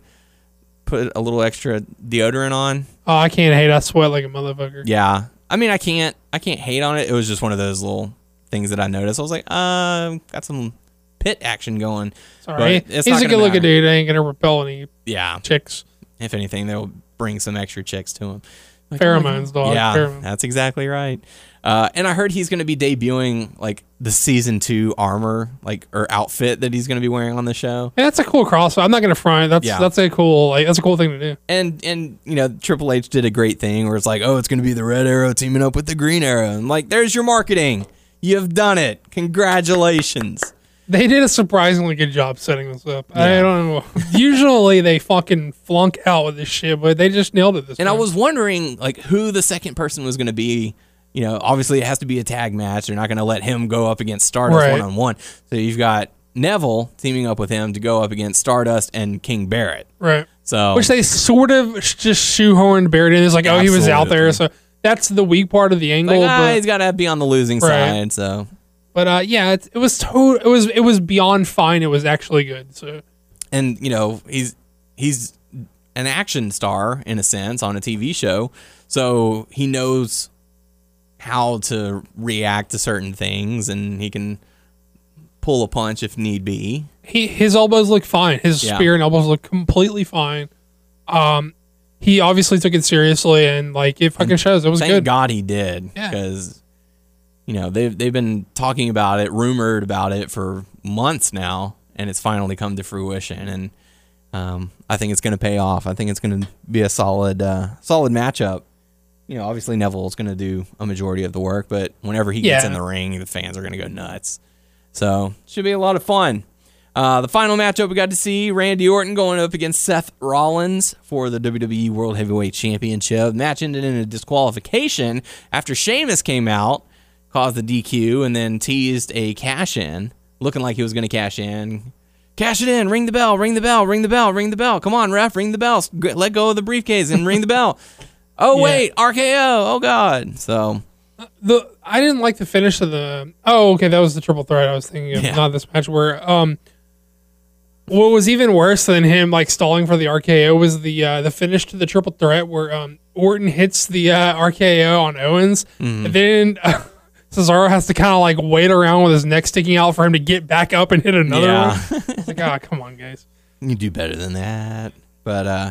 put a little extra deodorant on. Oh, I can't hate. I sweat like a motherfucker. Yeah. I mean, I can't I can't hate on it. It was just one of those little things that I noticed. I was like, um, got some pit action going. Sorry. He's not a good looking dude. Ain't gonna repel any Yeah. chicks. If anything, they'll bring some extra chicks to him. Like, Pheromones, dog. Yeah, Pheromones. that's exactly right. Uh, and I heard he's going to be debuting like the season two armor, like or outfit that he's going to be wearing on the show. Hey, that's a cool crossover. I'm not gonna front. That's Yeah. that's a cool. Like that's a cool thing to do. And and you know Triple H did a great thing where it's like, oh, it's going to be the Red Arrow teaming up with the Green Arrow, and like, there's your marketing. You've done it. Congratulations. They did a surprisingly good job setting this up. I don't know. Usually they fucking flunk out with this shit, but they just nailed it this time. And I was wondering like who the second person was going to be. You know, obviously it has to be a tag match. They're not going to let him go up against Stardust one on one. So you've got Neville teaming up with him to go up against Stardust and King Barrett. Right. So Which they sort of just shoehorned Barrett in. It's like, oh, he was out there. So that's the weak part of the angle. like, ah, but he's got to be on the losing Right. side. So but uh, yeah, it, it was to- it was it was beyond fine. It was actually good. So and you know he's he's an action star in a sense on a TV show, so he knows how to react to certain things, and he can pull a punch if need be. he his elbows look fine. His Yeah. spear and elbows look completely fine. Um, he obviously took it seriously and like it fucking shows. It was Thank good. God he did, Yeah. because you know they've they've been talking about it, rumored about it for months now, and it's finally come to fruition. And um, I think it's going to pay off. I think it's going to be a solid uh, solid matchup. You know, obviously Neville's going to do a majority of the work, but whenever he gets in the ring, the fans are going to go nuts. So should be a lot of fun. Uh, the final matchup we got to see Randy Orton going up against Seth Rollins for the WWE World Heavyweight Championship. Match ended in a disqualification after Sheamus came out, caused the DQ, and then teased a cash in, looking like he was going to cash in. Cash it in, ring the bell, ring the bell, ring the bell, ring the bell. Come on, ref, ring the bell. Let go of the briefcase and ring the bell. Oh, Yeah. wait, RKO. Oh, God. So, the I didn't like the finish of the. Oh, okay, that was the triple threat I was thinking of, Yeah. not this match. Where um, what was even worse than him like stalling for the RKO was the uh, the finish to the triple threat where um Orton hits the uh, RKO on Owens, Mm-hmm. and then. Uh, Cesaro has to kind of like wait around with his neck sticking out for him to get back up and hit another Yeah. one. It's like, ah, come on, guys. you do better than that. But, uh,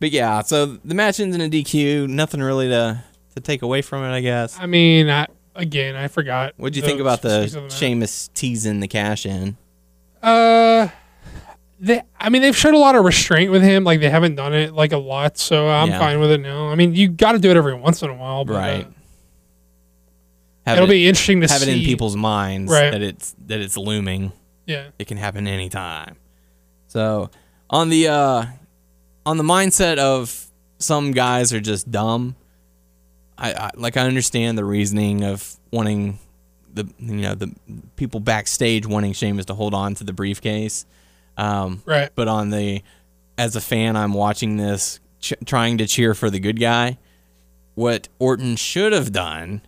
but yeah, so the match ends in a DQ. Nothing really to, to take away from it, I guess. I mean, I, again, I forgot. What'd you think about the match. Sheamus teasing the cash in? Uh, they, I mean, they've showed a lot of restraint with him. Like they haven't done it like a lot, so I'm Yeah. fine with it now. I mean, you got to do it every once in a while, but, uh, Right. Have it'll it, be interesting to have see. it in people's minds Right. that it's that it's looming. Yeah, It can happen anytime. So on the uh, on the mindset of some guys are just dumb. I, I like I understand the reasoning of wanting the you know the people backstage wanting Sheamus to hold on to the briefcase. Um, right. but on the as a fan i'm watching this ch- trying to cheer for the good guy what orton should have done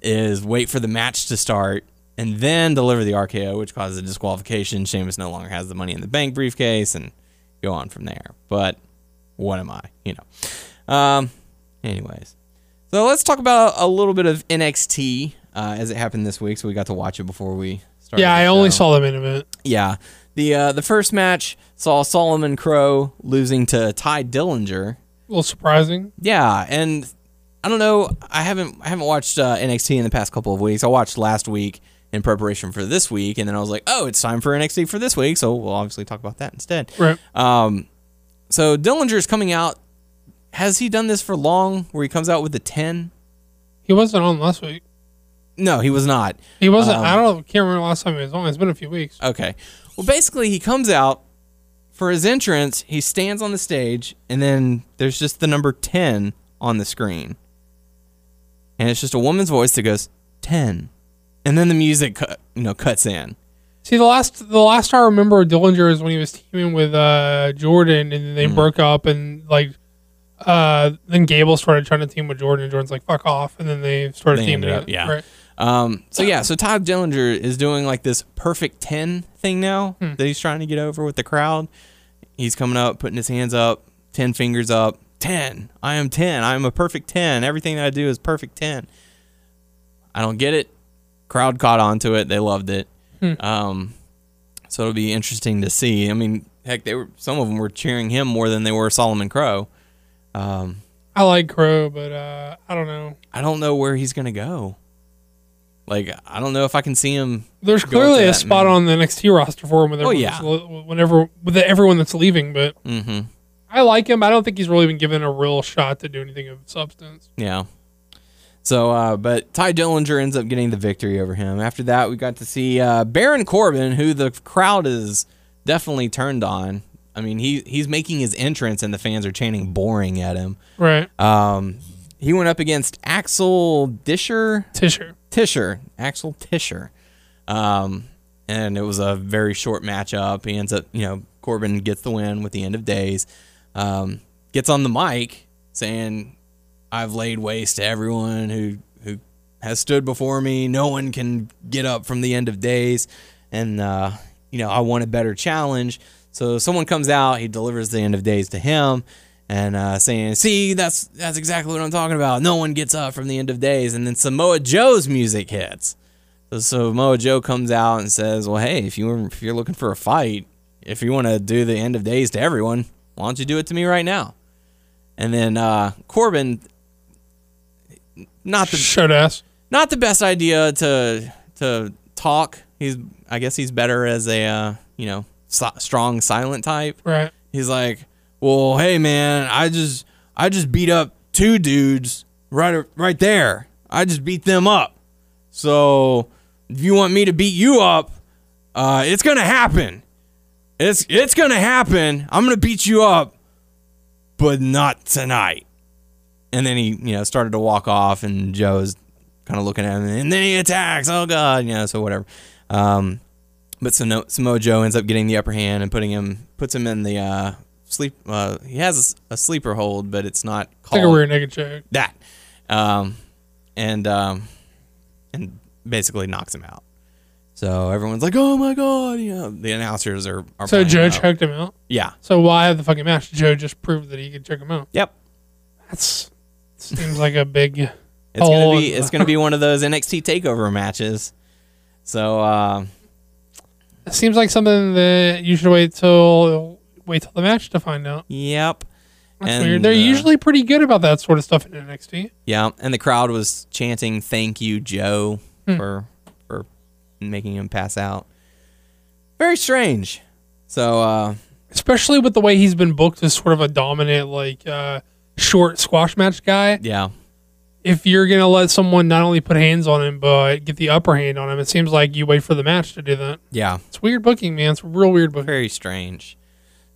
is wait for the match to start and then deliver the rko which causes a disqualification Sheamus no longer has the money in the bank briefcase and go on from there but what am i you know um anyways so let's talk about a little bit of nxt uh, as it happened this week so we got to watch it before we started Yeah, I only saw the main event. Yeah. The uh, the first match saw Solomon Crowe losing to Tye Dillinger. A little surprising. Yeah, and I don't know. I haven't I haven't watched uh, NXT in the past couple of weeks. I watched last week in preparation for this week, and then I was like, oh, it's time for NXT for this week. So we'll obviously talk about that instead. Right. Um, so Dillinger's coming out. Has he done this for long? Where he comes out with the ten? He wasn't on last week. No, he was not. He wasn't. Um, I don't. Can't remember the last time he was on. It's been a few weeks. Okay. Well, basically, he comes out for his entrance. He stands on the stage, and then there's just the number 10 on the screen. And it's just a woman's voice that goes, 10. And then the music cut, you know, cuts in. See, the last the last I remember of Dillinger is when he was teaming with uh, Jordan, and they Mm-hmm. broke up, and like, uh, then Gable started trying to team with Jordan, and Jordan's like, "Fuck off," and then they started They teaming up- yeah. Right. Um, so, yeah, so Todd Dillinger is doing like this perfect 10 thing now that he's trying to get over with the crowd. He's coming up, putting his hands up, 10 fingers up. 10. I am 10. I am a perfect 10. Everything that I do is perfect 10. I don't get it. Crowd caught on to it. They loved it. Um, so it'll be interesting to see. I mean, heck, they were some of them were cheering him more than they were Solomon Crowe. Um, I like Crowe, but uh, I don't know. I don't know where he's gonna go. Like, I don't know if I can see him. There's clearly a spot man. on the NXT roster for him. With Oh, everyone yeah. that's whenever with everyone that's leaving, but hmm I like him. I don't think he's really been given a real shot to do anything of substance. Yeah. So, uh, but Tye Dillinger ends up getting the victory over him. After that, we got to see uh, Baron Corbin, who the crowd is definitely turned on. I mean, he he's making his entrance, and the fans are chanting "boring" at him. Right. Um, he went up against Axel Disher, Tischer. Tischer, Axel Tischer. Um, and it was a very short matchup. He ends up, you know, Corbin gets the win with the end of days. Um, gets on the mic saying, "I've laid waste to everyone who who has stood before me. No one can get up from the end of days, and uh, you know, I want a better challenge." So someone comes out, he delivers the end of days to him, and uh, saying, "See, that's that's exactly what I'm talking about. No one gets up from the end of days." And then Samoa Joe's music hits. So Samoa Joe comes out and says, "Well, hey, if you if you're looking for a fight, if you want to do the end of days to everyone, why don't you do it to me right now?" And then uh, Corbin, not the ass. not the best idea to to talk. He's I guess he's better as a uh, you know strong silent type. Right. He's like, "Well, hey man, I just I just beat up two dudes right right there. I just beat them up. So if you want me to beat you up, uh, it's gonna happen. It's it's gonna happen. I'm gonna beat you up, but not tonight." And then he, you know, started to walk off, and Joe's kind of looking at him, and then he attacks. Oh God, you know, so whatever. Um, but Samo- Samoa Joe ends up getting the upper hand and putting him puts him in the uh, sleep. Uh, he has a, a sleeper hold, but it's not called like a weird naked that. Um, and um, and basically knocks him out. So everyone's like, "Oh my god!" You know, the announcers are. are So Joe choked him out. Yeah. So why have the fucking match? Joe just proved that he could choke him out. Yep. That's seems like a big. It's gonna be it's gonna be one of those NXT takeover matches. So uh, It seems like something that you should wait till wait till the match to find out. yep. That's And, weird. They're uh, usually pretty good about that sort of stuff in NXT. Yeah, and the crowd was chanting "Thank you, Joe," Hmm. for for making him pass out. Very strange. So uh, especially with the way he's been booked as sort of a dominant, like uh, short squash match guy. yeah, If you're gonna let someone not only put hands on him but get the upper hand on him, it seems like you wait for the match to do that. yeah, It's weird booking, man. It's real weird booking. very strange.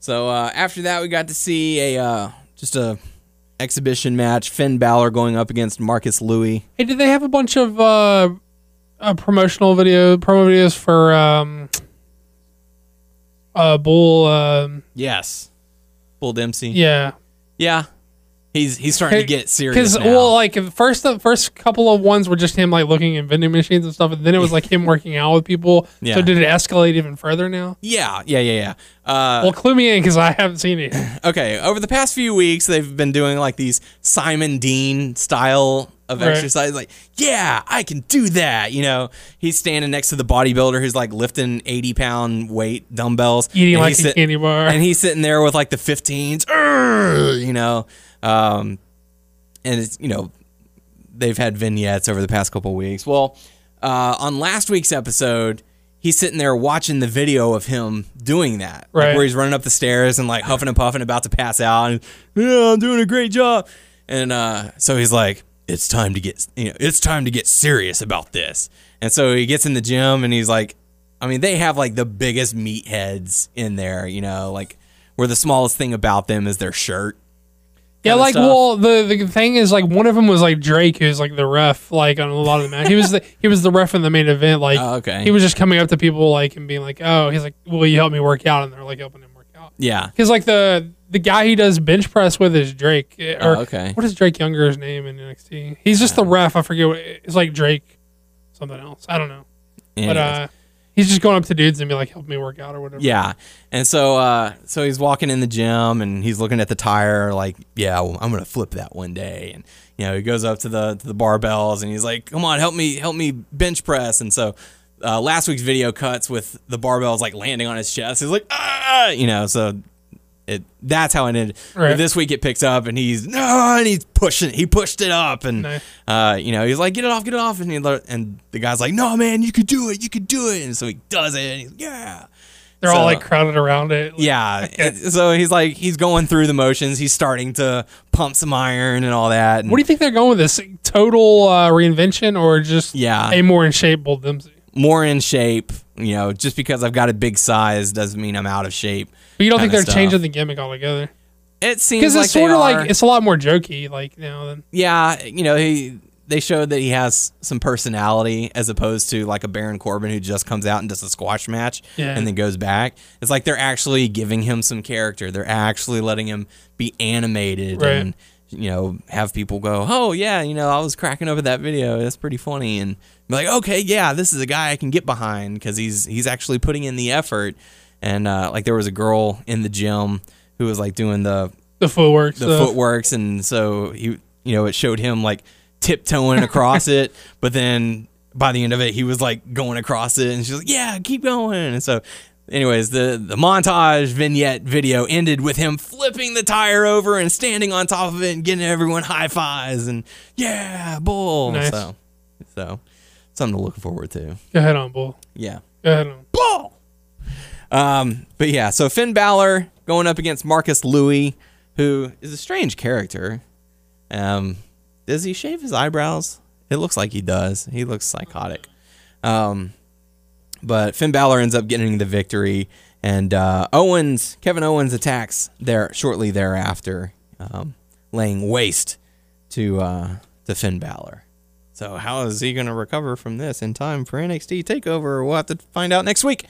So uh, after that, we got to see a uh, just a exhibition match: Finn Balor going up against Marcus Louis. Hey, did they have a bunch of uh, uh, promotional video promo videos for um, uh, Bull? Um, Yes, Bull Dempsey. yeah, yeah. He's he's starting to get serious Because now. well, like first the first couple of ones were just him like looking in vending machines and stuff, and then it was like him working out with people. Yeah. So did it escalate even further now? yeah, yeah, yeah, yeah. Uh, Well, clue me in because I haven't seen it. okay, over the past few weeks, they've been doing like these Simon Dean style of Right. exercise. Like, yeah, I can do that. You know, he's standing next to the bodybuilder who's like lifting 80 pound weight dumbbells. Eating like a sit- candy bar. And he's sitting there with like the 15s, you know. Um, and it's, you know, they've had vignettes over the past couple weeks. Well, uh, on last week's episode, he's sitting there watching the video of him doing that, like Right. where he's running up the stairs and like huffing and puffing, about to pass out, and yeah, I'm doing a great job. And uh, so he's like, "It's time to get, you know, it's time to get serious about this." And so he gets in the gym and he's like, I mean, they have like the biggest meatheads in there, you know, like where the smallest thing about them is their shirt. Yeah, like stuff. well, the the thing is like one of them was like Drake, who's like the ref, like on a lot of the match. He was the he was the ref in the main event. Like, Oh, okay. he was just coming up to people like and being like, "Oh, he's like, will you help me work out?" And they're like helping him work out. Yeah. Because like the the guy he does bench press with is Drake. eh, Or Oh, okay. What is Drake Younger's name in NXT? He's just the ref. I forget what it's like. Drake, something else. I don't know. But uh, he's just going up to dudes and be like, "Help me work out" or whatever. Yeah. And so uh so he's walking in the gym and he's looking at the tire like, yeah, well, I'm to flip that one day and you know, he goes up to the to the barbells and he's like, "Come on, help me help me bench press." And so uh, last week's video cuts with the barbells like landing on his chest. He's like, "Ah!" you know, so it that's how it ended. Right. this week it picks up and he's no, and he's pushing. He pushed it up and Nice. uh, you know he's like, get it off, get it off, and he, and the guy's like, no man, you could do it, you could do it, and so he does it. And he's like, yeah. They're So- all like crowded around it. Like, Yeah. so he's like he's going through the motions. He's starting to pump some iron and all that. And What do you think they're going with this? Total uh, reinvention or just Yeah. a more in shape Dempsey? More in shape. You know, just because I've got a big size doesn't mean I'm out of shape. But you don't think they're stuff. changing the gimmick altogether? It seems Because like it's sort of are. like it's a lot more jokey like now than yeah. You know, he they showed that he has some personality as opposed to like a Baron Corbin who just comes out and does a squash match Yeah. and then goes back. It's like they're actually giving him some character. They're actually letting him be animated Right. and you know have people go, "Oh yeah, you know I was cracking over that video. That's pretty funny." And be like, "Okay, yeah, this is a guy I can get behind because he's he's actually putting in the effort." And uh, like there was a girl in the gym who was like doing the The footwork. the stuff. footworks and so he you know it showed him like tiptoeing across it but then by the end of it he was like going across it and she's like yeah keep going and so anyways the the montage vignette video ended with him flipping the tire over and standing on top of it and getting everyone high fives and yeah bull Nice. so so something to look forward to Go ahead on, Bull. yeah Go ahead on. bull. Um, but yeah, so Finn Balor going up against Marcus Louis, who is a strange character. Um, does he shave his eyebrows? It looks like he does. He looks psychotic. Um, but Finn Balor ends up getting the victory, and uh, Owens, Kevin Owens attacks there shortly thereafter, um, laying waste to uh, to Finn Balor. So how is he going to recover from this in time for NXT Takeover? We'll have to find out next week.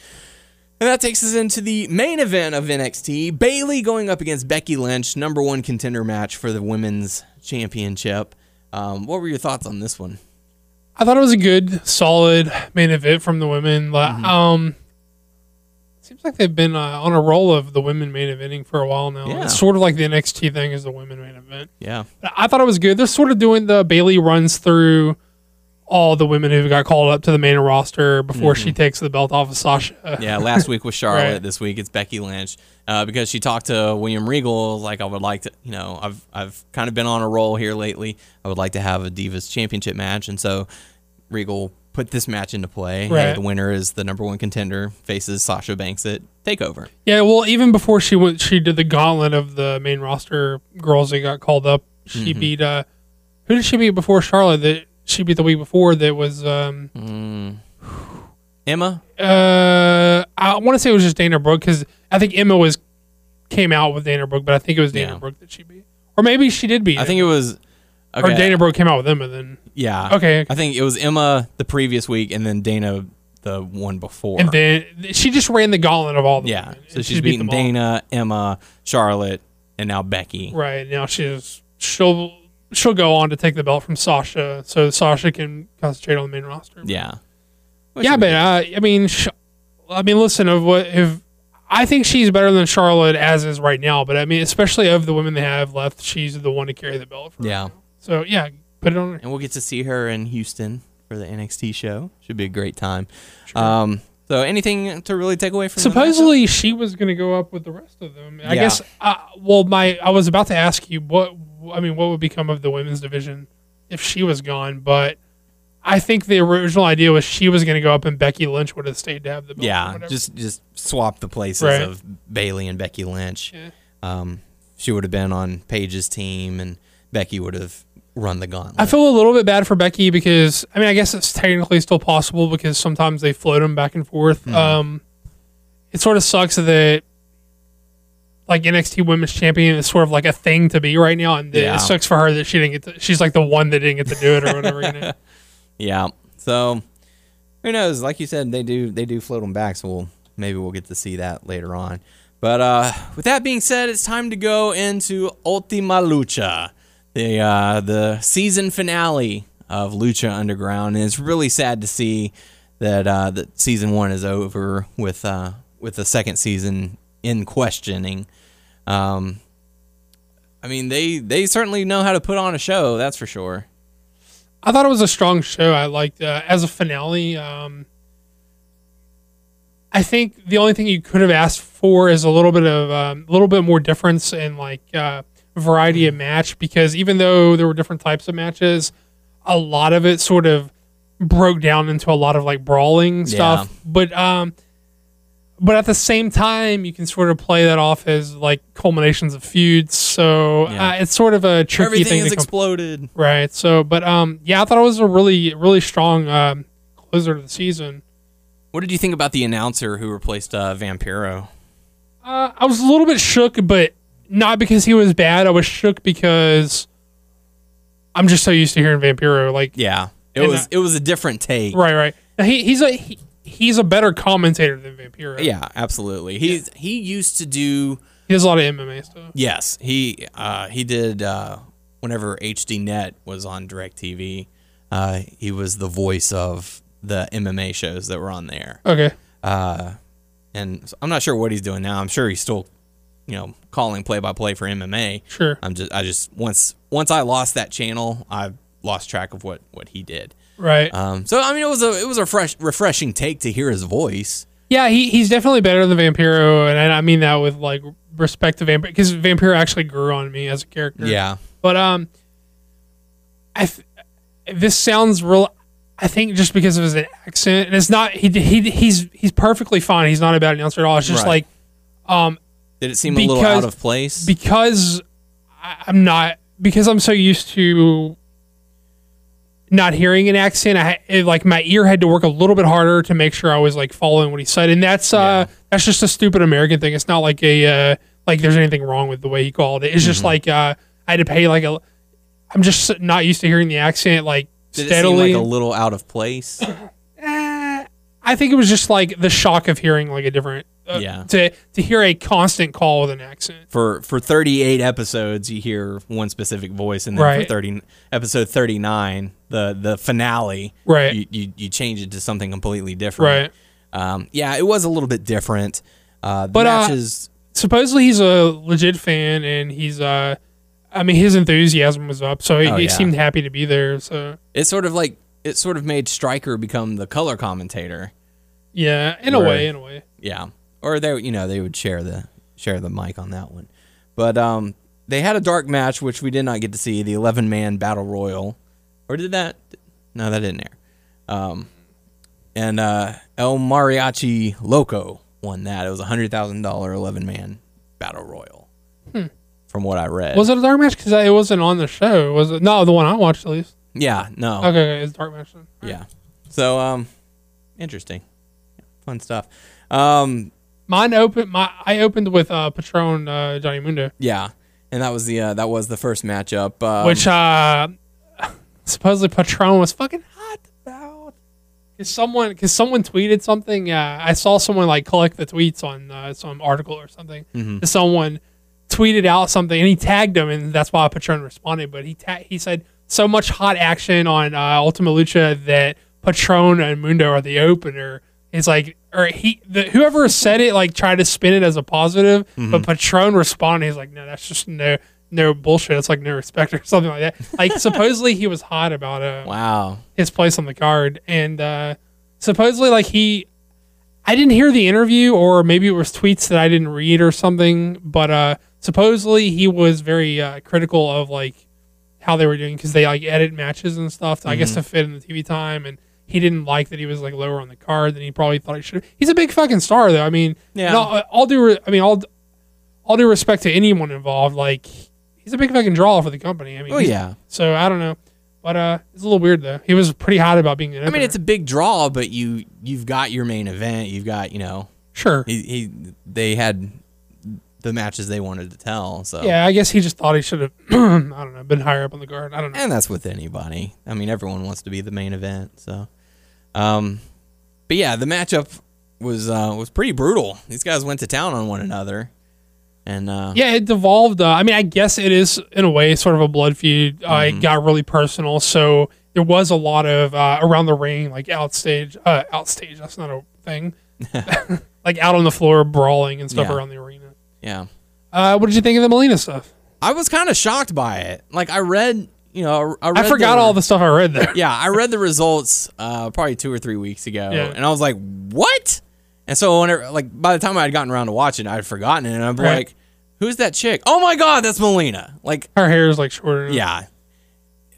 And that takes us into the main event of NXT: Bayley going up against Becky Lynch, number one contender match for the women's championship. Um, what were your thoughts on this one? I thought it was a good, solid main event from the women. Mm-hmm. Um, seems like they've been uh, on a roll of the women main eventing for a while now. Yeah. It's sort of like the NXT thing is the women main event. Yeah, I thought it was good. They're sort of doing the Bayley runs through all the women who got called up to the main roster before she takes the belt off of Sasha. Mm-hmm. yeah. Last week was Charlotte. Right. This week it's Becky Lynch uh, because she talked to William Regal. Like I would like to, you know, I've I've kind of been on a roll here lately. I would like to have a Divas Championship match, and so Regal put this match into play. Hey, Right. the winner is the number one contender faces Sasha Banks at Takeover. Yeah, well, even before she went, she did the gauntlet of the main roster girls that got called up. She Mm-hmm. beat uh, who did she beat before Charlotte? That she beat the week before. That was um, Emma, uh, I want to say it was just Dana Brooke because I think Emma was came out with Dana Brooke, but I think it was Dana Yeah. Brooke that she beat, or maybe she did beat. I think it Emma. was. or Dana Brooke came out with Emma then, Yeah. Okay. I think it was Emma the previous week, and then Dana the one before. and then she just ran the gauntlet of all the yeah. women, So she's she beat beaten them all. Dana, Emma, Charlotte, and now Becky. Right now, she's she'll she'll go on to take the belt from Sasha, so Sasha can concentrate on the main roster. Yeah. Which yeah, but uh, I mean, sh- I mean, listen of what if I think she's better than Charlotte as is right now, but I mean, especially of the women they have left, she's the one to carry the belt. For Yeah. So yeah, put it on. her. and we'll get to see her in Houston for the NXT show. Should be a great time. Um, so anything to really take away from the? Supposedly she was going to go up with the rest of them. I Yeah. guess. Uh, well, my I was about to ask you what I mean, what would become of the women's division if she was gone, but. I think the original idea was she was going to go up and Becky Lynch would have stayed to have the belt. Yeah, just just swap the places Right. of Bayley and Becky Lynch. Yeah. Um, she would have been on Paige's team, and Becky would have run the gauntlet. I feel a little bit bad for Becky because I mean I guess it's technically still possible because sometimes they float them back and forth. Hmm. Um, it sort of sucks that like NXT Women's Champion is sort of like a thing to be right now, and Yeah. it sucks for her that she didn't get. To, she's like the one that didn't get to do it or whatever. you know? Yeah. So who knows? Like you said, they do they do float them back, so we'll maybe we'll get to see that later on. But uh, with that being said, it's time to go into Ultima Lucha, the uh, the season finale of Lucha Underground, and it's really sad to see that uh, that season one is over with uh, with the second season in questioning. Um, I mean, they they certainly know how to put on a show, that's for sure. I thought it was a strong show. I liked uh, as a finale. Um, I think the only thing you could have asked for is a little bit of um, a little bit more difference in like uh, variety of match because even though there were different types of matches, a lot of it sort of broke down into a lot of like brawling stuff. But um, but at the same time, you can sort of play that off as like culminations of feuds. So Yeah. uh, it's sort of a tricky Everything thing has to com- exploded. Right. So, but um, yeah, I thought it was a really, really strong um, closer to the season. What did you think about the announcer who replaced uh, Vampiro? Uh, I was a little bit shook, but not because he was bad. I was shook because I'm just so used to hearing Vampiro. Like, Yeah, it was uh, it was a different take. right, right. Now, he, he's a he, he's a better commentator than Vampiro. Yeah, absolutely. He's he used to do he does a lot of MMA stuff. yes. He uh, he did uh, whenever HD Net was on Directv. Uh, he was the voice of the MMA shows that were on there. Okay, Uh, and so I'm not sure what he's doing now. I'm sure he's still, you know, calling play by play for MMA. sure. I'm just I just once once I lost that channel, I lost track of what what he did. Right. Um, so I mean, it was a it was a fresh refreshing take to hear his voice. Yeah, he, he's definitely better than Vampiro, and I mean that with like respect to Vampiro because Vampiro actually grew on me as a character. Yeah, but um, I th- this sounds real. I think just because of his accent, and it's not he he he's he's perfectly fine. He's not a bad announcer at all. It's just Right. like um did it seem a little out of place? because I, I'm not because I'm so used to not hearing an accent. I it, like my ear had to work a little bit harder to make sure I was like following what he said, and that's uh Yeah. that's just a stupid American thing. It's not like a uh, like there's anything wrong with the way he called it. It's just Mm-hmm. like uh I had to pay like a. I'm just not used to hearing the accent like did it steadily. seem like a little out of place? Eh, I think it was just like the shock of hearing like a different. Uh, Yeah. To to hear a constant call with an accent. for for 38 episodes you hear one specific voice and then Right. for 30 episode 39 the the finale Right. you, you you change it to something completely different Right. um yeah it was a little bit different uh the But, uh, supposedly he's a legit fan and he's uh I mean his enthusiasm was up so he, Oh, he seemed happy to be there so it's sort of like it sort of made Stryker become the color commentator yeah in a Right. way in a way yeah or they you know they would share the share the mic on that one. But um they had a dark match which we did not get to see the 11 man battle royal. Or did that? No that didn't air. Um and uh El Mariachi Loco won that. It was a hundred thousand dollar 11 man battle royal from what I read. Was it a dark match? Because it wasn't on the show. Was it no the one I watched at least. Yeah no. Okay, okay it's dark match then. yeah. So um interesting. Fun stuff. Um mine opened my I opened with uh Patron uh, Johnny Mundo Yeah, and that was the uh, that was the first matchup. Um, which uh supposedly Patron was fucking hot about. Cause someone, cause someone tweeted something. Uh, I saw someone like collect the tweets on uh, some article or something. Mm-hmm. Someone tweeted out something, and he tagged him, and that's why Patron responded. But he ta- he said so much hot action on uh, Ultima Lucha that Patron and Mundo are the opener. It's like, or he, the, whoever said it, like tried to spin it as a positive, Mm-hmm. but Patron responded. He's like, no, that's just no, no bullshit. It's like no respect or something like that. Like supposedly he was hot about uh, wow, his place on the card, and uh, supposedly like he, I didn't hear the interview, or maybe it was tweets that I didn't read or something. But uh, supposedly he was very uh, critical of like how they were doing because they like edit matches and stuff. I guess to fit in the TV time, and he didn't like that he was like lower on the card than he probably thought he should. He's a big fucking star though. I mean, Yeah. all, all due, re- I mean, all all due respect to anyone involved, like he's a big fucking draw for the company. I mean, oh yeah. so I don't know, but uh, it's a little weird though. He was pretty hot about being an. I mean, it's a big draw, but you you've got your main event. You've got you know sure. he, he they had the matches they wanted to tell. So Yeah, I guess he just thought he should have. I don't know, been higher up on the guard. I don't know. and that's with anybody. I mean, everyone wants to be the main event. So, um, but yeah, the matchup was uh was pretty brutal. These guys went to town on one another, and uh, Yeah, it devolved. Uh, I mean, I guess it is in a way sort of a blood feud. Uh, Mm-hmm. It got really personal, so there was a lot of uh, around the ring, like outstage. Uh, outstage. That's not a thing. like out on the floor brawling and stuff Yeah. around the arena. yeah. Uh, what did you think of the Melina stuff? I was kind of shocked by it. Like I read, you know, I, I forgot the- all the stuff I read there. Yeah, I read the results uh, probably two or three weeks ago, Yeah. and I was like, "What?" And so whenever, like, by the time I had gotten around to watching, I had forgotten it, and I'm Right. like, "Who's that chick?" Oh my god, that's Melina! Like, Her hair is like shorter. yeah,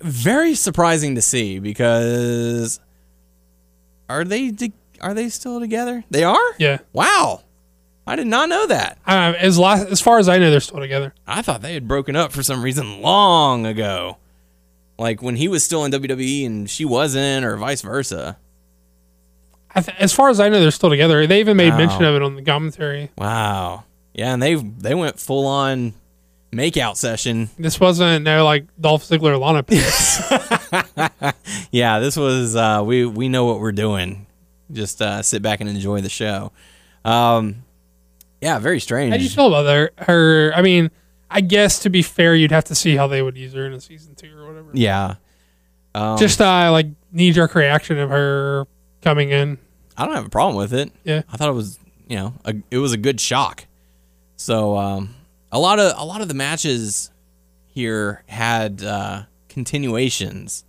very surprising to see because are they are they still together? They are. yeah. Wow, I did not know that. Uh, as last, as far as I know, they're still together. I thought they had broken up for some reason long ago. Like when he was still in WWE and she wasn't, or vice versa. I th- as far as I know, they're still together. They even made Wow. mention of it on the commentary. Wow. Yeah, and they they went full on makeout session. This wasn't no like Dolph Ziggler Lana piece. Yeah, this was uh, we we know what we're doing. Just uh, sit back and enjoy the show. Um, yeah, very strange. How do you feel about her? Her, I mean, I guess to be fair, you'd have to see how they would use her in a season two. Yeah. Um, Just uh, like knee jerk reaction of her coming in. I don't have a problem with it. Yeah. I thought it was, you know, a, it was a good shock. So um, a lot of a lot of the matches here had uh, continuations.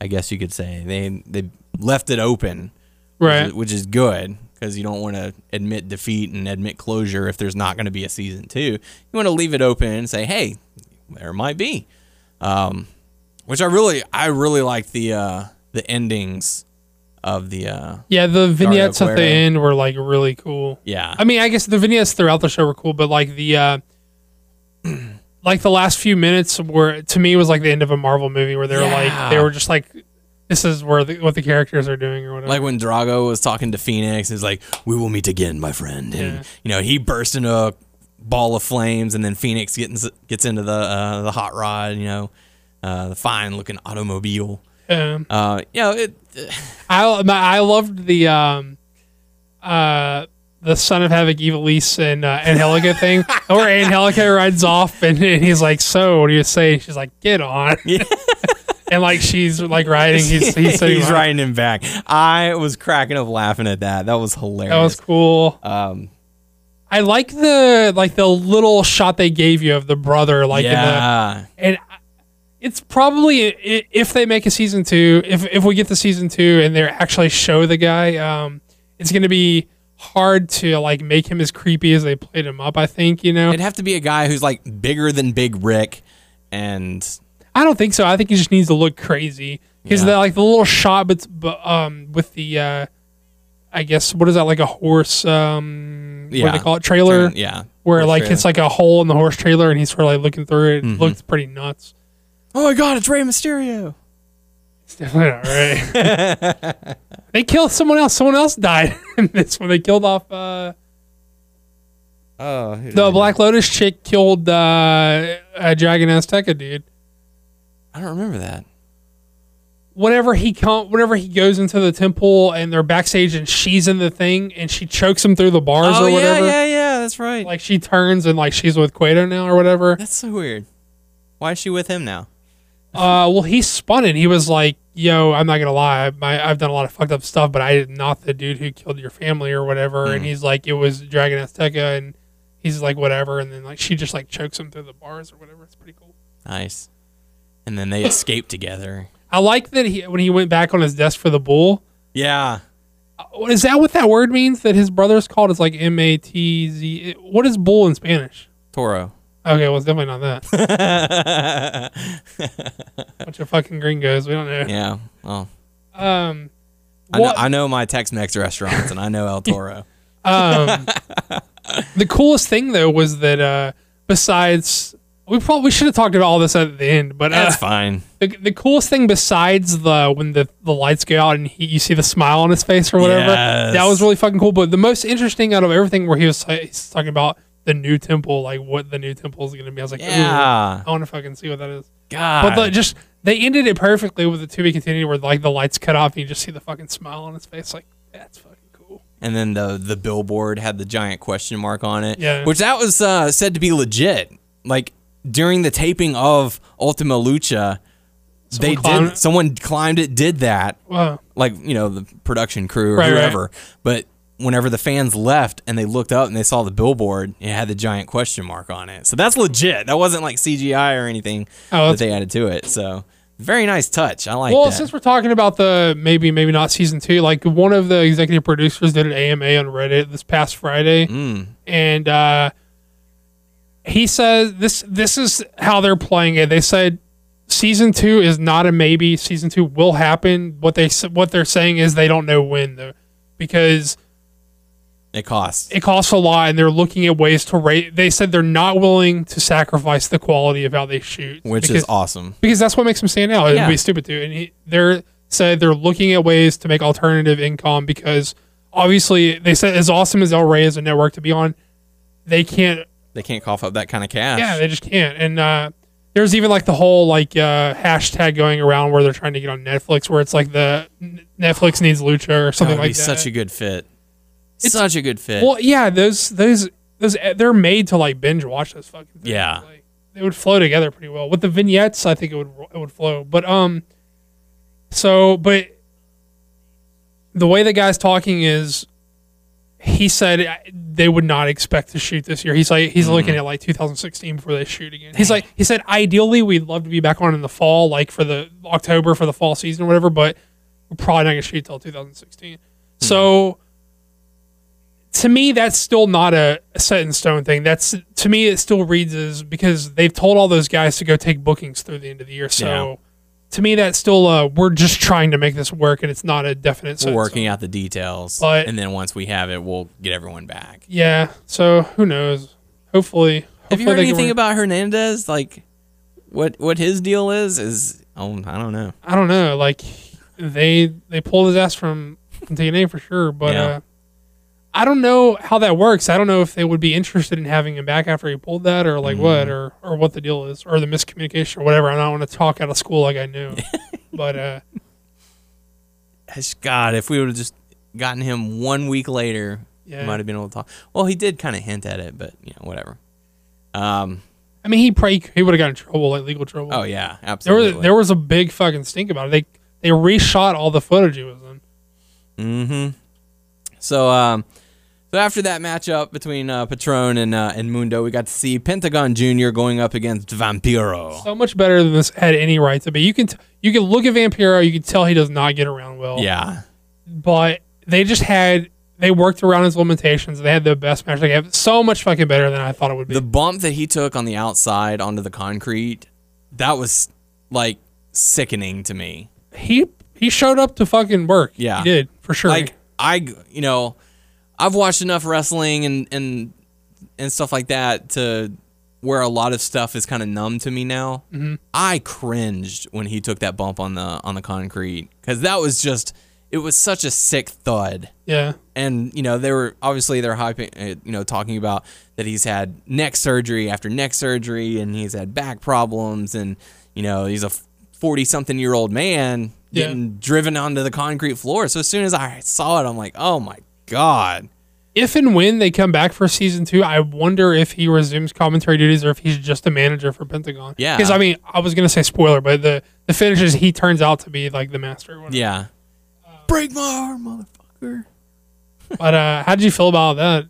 I guess you could say they they left it open, Right. Which is, which is good because you don't want to admit defeat and admit closure if there's not going to be a season two. You want to leave it open and say, hey, there might be. Um, which I really I really like the uh, the endings of the uh, Yeah, the vignettes at the end were like really cool. yeah I mean, I guess the vignettes throughout the show were cool, but like the uh like the last few minutes were to me was like the end of a Marvel movie where they were like they were just like this is where the, what the characters are doing or whatever. Like when Drago was talking to Phoenix, he's like, "We will meet again, my friend." And Yeah. you know, he burst into a ball of flames, and then Phoenix gets gets into the uh, the hot rod. You know, uh, the fine looking automobile. um, Uh, you know, it. I my- I loved the um uh the Son of Havoc Ivelisse and uh, Angelica thing, where Angelica rides off and, and he's like, "So, what do you say?" She's like, "Get on." Yeah. and like she's like riding, he's he's, he's riding him back. I was cracking up laughing at that. That was hilarious. That was cool. Um, I like the like the little shot they gave you of the brother, like in the, yeah, and I- it's probably if they make a season two, if if we get the season two and they actually show the guy, um, it's gonna be hard to like make him as creepy as they played him up. I think you know. it'd have to be a guy who's like bigger than Big Ryck, and I don't think so. I think he just needs to look crazy because Yeah. the like the little shot, but um with the uh, I guess what is that like a horse um what do Yeah. they call it trailer yeah, where Horse like trailer. it's like a hole in the horse trailer and he's sort of like looking through it. It Mhm. looks pretty nuts. Oh my god, it's Rey Mysterio. It's definitely not right. they killed someone else. Someone else died in this one. They killed off uh, Oh, the Black Lotus chick. Killed uh, a Dragon Azteca dude. I don't remember that. Whenever he come, whenever he goes into the temple and they're backstage and she's in the thing and she chokes him through the bars oh or whatever. yeah, yeah, yeah. That's right. Like she turns and like she's with Cueto now or whatever. that's so weird. Why is she with him now? Uh, well, he spun it. He was like, "Yo, I'm not gonna lie. My, I've done a lot of fucked up stuff, but I am not the dude who killed your family or whatever." And Mm. he's like, "It was Dragon Azteca," and he's like, "Whatever." And then like she just like chokes him through the bars or whatever. It's pretty cool. Nice. And then they escape together. I like that he when he went back on his desk for the bull. Yeah. uh, Is that what that word means? That his brother's called? It's like M A T Z. What is bull in Spanish? Toro. Okay, well, it's definitely not that. Bunch of fucking gringos. We don't know. yeah. Well, Um, I know, what- I know my Tex-Mex restaurants, and I know El Toro. Um, the coolest thing though was that uh, besides we probably should have talked about all this at the end, but uh, That's fine. the, the coolest thing besides the when the, the lights go out and he, you see the smile on his face or whatever, Yes. that was really fucking cool. But the most interesting out of everything where he was he's talking about the new temple, like what the new temple is going to be. I was like, yeah. I want to fucking see what that is. God. But the, just they ended it perfectly with the to be continued, where like the lights cut off and you just see the fucking smile on his face. Like that's fucking cool. and then the the billboard had the giant question mark on it. Yeah. Which that was uh, said to be legit. Like during the taping of Ultima Lucha, they Someone climbed did it? someone climbed it, did that. Wow. like you know the production crew or Right, right. whoever. But whenever the fans left and they looked up and they saw the billboard, it had the giant question mark on it. So that's legit. That wasn't like CGI or anything Oh, that they added to it. So very nice touch. I like well, that. since we're talking about the maybe maybe not season two, like one of the executive producers did an AMA on Reddit this past Friday, Mm. and uh, he says this this is how they're playing it. They said season two is not a maybe. Season two will happen. What they what they're saying is they don't know when though, because it costs. it costs a lot, and they're looking at ways to rate. They said they're not willing to sacrifice the quality of how they shoot, which because- is awesome. because that's what makes them stand out. It'd Yeah. be stupid to. And he, they're said they're looking at ways to make alternative income because obviously they said as awesome as El Rey is a network to be on, they can't They can't cough up that kind of cash. Yeah, they just can't. And uh, there's even like the whole like uh, hashtag going around where they're trying to get on Netflix, where it's like the Netflix needs Lucha or That something would like be that. such a good fit. Such a good fit. well, yeah, those those those they're made to like binge watch those fucking things. Yeah. like, they would flow together pretty well with the vignettes. I think it would it would flow, but um, so but the way the guy's talking is he said uh, they would not expect to shoot this year. He's like he's looking Mm-hmm. at like 2016 before they shoot again. He's like he said ideally we'd love to be back on in the fall, like for the October for the fall season or whatever, but we're probably not gonna shoot till 2016. So to me, that's still not a, set in stone thing. That's to me, it still reads as because they've told all those guys to go take bookings through the end of the year. So Yeah. to me, that's still uh, we're just trying to make this work, and it's not a definite. We're in working out the details, But- and then once we have it, we'll get everyone back. Yeah. So who knows? Hopefully, Have you heard anything about Hernandez? Like, what what his deal is? Is oh, I don't know. I don't know. Like they they pulled his ass from, from TNA for sure, but Yeah. uh, I don't know how that works. I don't know if they would be interested in having him back after he pulled that, or like Mm. what, or or what the deal is, or the miscommunication, or whatever. I don't want to talk out of school like I knew, but uh, God, if we would have just gotten him one week later, Yeah. we might have been able to talk. Well, he did kind of hint at it, but you know, whatever. Um. I mean, he probably he would have got in trouble, like legal trouble. Oh yeah, there absolutely. was there was a big fucking stink about it. They they reshot all the footage he was in. Mm-hmm. So, um, so after that matchup between uh, Patron and uh, and Mundo, we got to see Pentagon Junior going up against Vampiro. So much better than this had any right to be. You can t- you can look at Vampiro, you can tell he does not get around well. yeah, but they just had they worked around his limitations. They had the best match they have. So much fucking better than I thought it would be. the bump that he took on the outside onto the concrete, that was like sickening to me. he he showed up to fucking work. Yeah. he did for sure. Like I, you know, I've watched enough wrestling and and and stuff like that to where a lot of stuff is kind of numb to me now. Mm-hmm. I cringed when he took that bump on the on the concrete because that was just it was such a sick thud. yeah, And you know they were obviously they're hyping, uh, you know, talking about that he's had neck surgery after neck surgery and he's had back problems and you know he's a forty something year old man Yeah. getting driven onto the concrete floor. So as soon as I saw it, I'm like, oh my god. if and when they come back for season two, I wonder if he resumes commentary duties or if he's just a manager for Pentagon. Yeah. because I mean, I was gonna say spoiler, but the the finish is he turns out to be like the master. Or whatever. Yeah. Break my arm, motherfucker. But uh, how did you feel about that?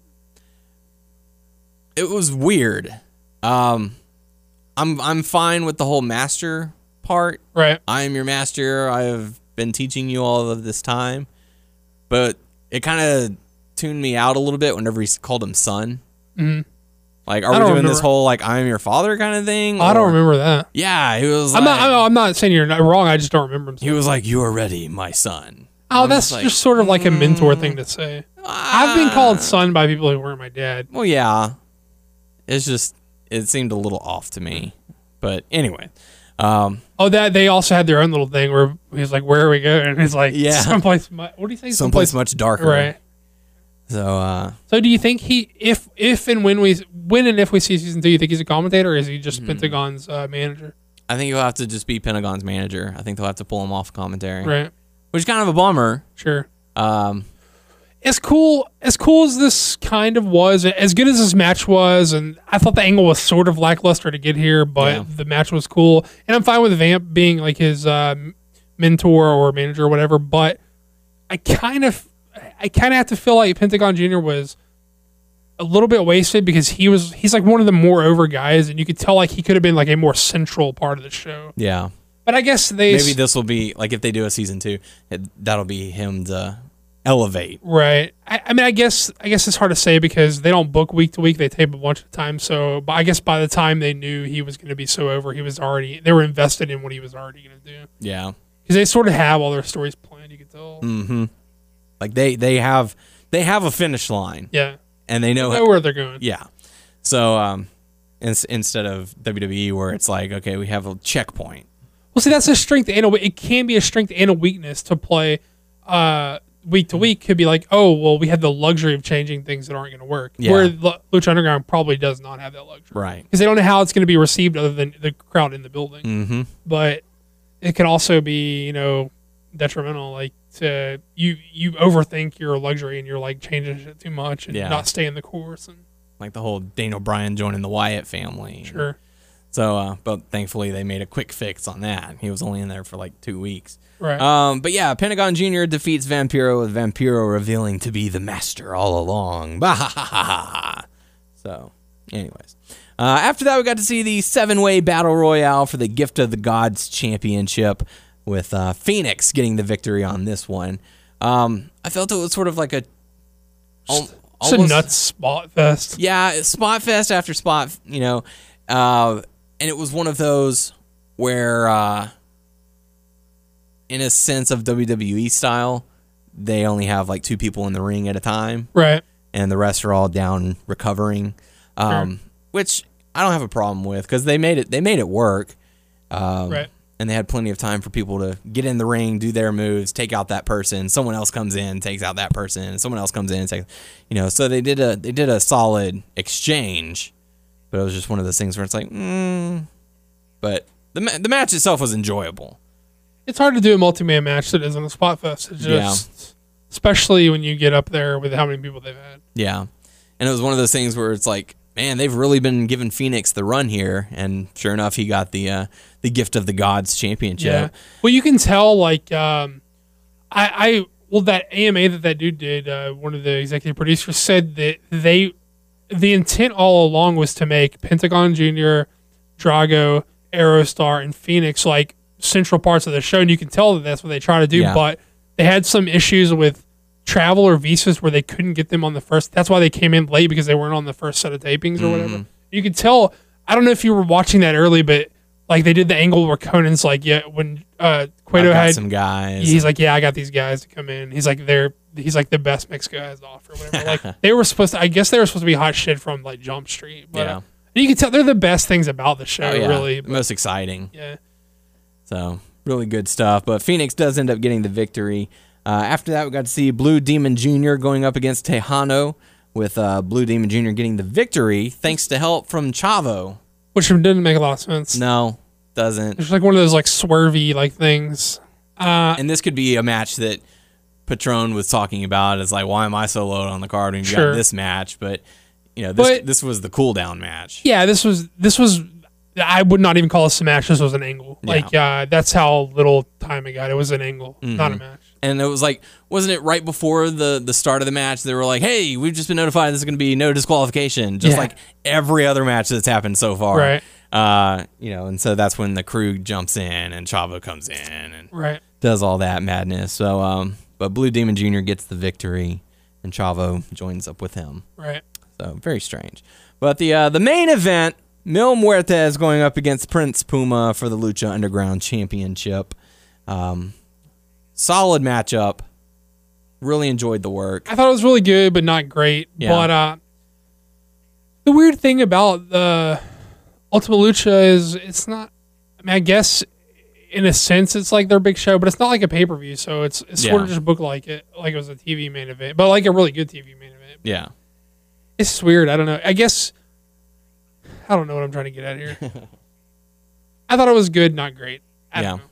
It was weird. Um, I'm I'm fine with the whole master part. Right. I am your master. I have been teaching you all of this time, but it kind of tuned me out a little bit whenever he called him son. Mhm. Like, are we doing this whole like I am your father kind of thing? I don't remember that. Yeah, he was. I'm like, not. I'm, I'm not saying you're not wrong. I just don't remember him. He was like, "You are ready, my son." Oh, I'm that's just just, sort of like a mentor thing to say. I've been called son by people who weren't my dad. Well, yeah. It's just it seemed a little off to me, but anyway. Um, Oh, that they also had their own little thing where he's like, "Where are we going?" And he's like, Yeah. someplace." mu- What do you say? someplace much darker. right. So, uh, So, do you think he, if if and when we, when and if we see season two, you think he's a commentator, or is he just Pentagon's uh, manager? I think he'll have to just be Pentagon's manager. I think they'll have to pull him off commentary, Right. which is kind of a bummer. Sure. Um, As cool as cool as this kind of was, as good as this match was, and I thought the angle was sort of lackluster to get here, but Yeah. the match was cool, and I'm fine with Vamp being like his uh, mentor or manager or whatever. But I kind of, I kind of have to feel like Pentagon Junior was a little bit wasted because he was he's like one of the more over guys, and you could tell like he could have been like a more central part of the show. yeah, But I guess they maybe this will be like if they do a season two, it, that'll be him to elevate. Right. I, I mean, I guess I guess it's hard to say because they don't book week to week. They tape a bunch of times. So, but I guess by the time they knew he was going to be so over, he was already they were invested in what he was already going to do Yeah. because they sort of have all their stories planned. You could tell. Mm-hmm. Like they they have they have a finish line Yeah, and they know know where they're going. Yeah. So um, ins- instead of WWE where it's like okay we have a checkpoint. Well, see, that's a strength and a, it can be a strength and a weakness to play uh, week to week could be like, oh, well, we have the luxury of changing things that aren't going to work. Yeah. Where Lu- Lucha Underground probably does not have that luxury Right. because they don't know how it's going to be received other than the crowd in the building. Mm-hmm. But it can also be, you know, detrimental. Like to you, you overthink your luxury and you're like changing shit too much and Yeah. not staying the course. And Like the whole Daniel Bryan joining the Wyatt family. sure, So, uh, but thankfully they made a quick fix on that. He was only in there for like two weeks. right. Um, but yeah, Pentagon Jr. defeats Vampiro with Vampiro revealing to be the master all along. So, anyways. Uh, after that, we got to see the seven way battle royale for the Gift of the Gods Championship with uh, Phoenix getting the victory on this one. Um, I felt it was sort of like a. al- it's a nuts spot fest. yeah, spot fest after spot, you know, uh, and it was one of those where, uh, in a sense of WWE style, they only have like two people in the ring at a time, Right. and the rest are all down recovering, um, which I don't have a problem with because they made it. They made it work, um, Right. And they had plenty of time for people to get in the ring, do their moves, take out that person. Someone else comes in, takes out that person. Someone else comes in and takes, you know. So they did a they did a solid exchange, but it was just one of those things where it's like, mm. but the ma- the match itself was enjoyable. It's hard to do a multi-man match that isn't a spot fest. It's just, especially when you get up there with how many people they've had. Yeah. And it was one of those things where it's like, man, they've really been giving Phoenix the run here. And sure enough, he got the uh, the gift of the gods championship. Yeah. Well, you can tell like um, I, I well that AMA that that dude did. Uh, one of the executive producers said that they the intent all along was to make Pentagon Junior, Drago, Aerostar, and Phoenix like central parts of the show, and you can tell that that's what they try to do. Yeah. But they had some issues with travel or visas where they couldn't get them on the first. That's why they came in late because they weren't on the first set of tapings or mm-hmm. whatever. You could tell. I don't know if you were watching that early, but like they did the angle where Konnan's like, yeah, when uh, Cueto had, some guys. he's like, yeah, I got these guys to come in. He's like, they're, he's like the best Mexico has to offer, whatever. like they were supposed to, I guess they were supposed to be hot shit from like Jump Street, but Yeah. you can tell they're the best things about the show, oh, yeah. really. But, most exciting. yeah, So really good stuff. But Phoenix does end up getting the victory. Uh, after that, we got to see Blue Demon Jr. going up against Texano, with uh, Blue Demon Jr. getting the victory thanks to help from Chavo. Which didn't make a lot of sense. No, doesn't. It's like one of those like swervy like things. Uh, And this could be a match that Patron was talking about. It's like, why am I so low on the card when you Sure. got this match? But you know, this But- this was the cool down match. yeah, this was this was. I would not even call this a match. This was an angle. Like uh, that's how little time it got. It was an angle, not Mm-hmm. a match. And it was like, wasn't it right before the the start of the match? They were like, "Hey, we've just been notified this is going to be no disqualification," just Yeah. like every other match that's happened so far. Right. Uh, you know, and so that's when the crew jumps in and Chavo comes in and Right. does all that madness. So, um, but Blue Demon Jr. gets the victory, and Chavo joins up with him. Right. So very strange. But the uh, the main event, Mil Muerte is going up against Prince Puma for the Lucha Underground Championship. Um, solid matchup. Really enjoyed the work. I thought it was really good, but not great. Yeah. But uh, the weird thing about the Ultima Lucha is it's not. I mean, I guess in a sense it's like their big show, but it's not like a pay per view. So it's, it's sort of just booked like it, like it was a TV main event, but like a really good TV main event. Yeah. It's weird. I don't know. I guess I don't know what I'm trying to get at here. I thought it was good, not great. I Yeah. don't know.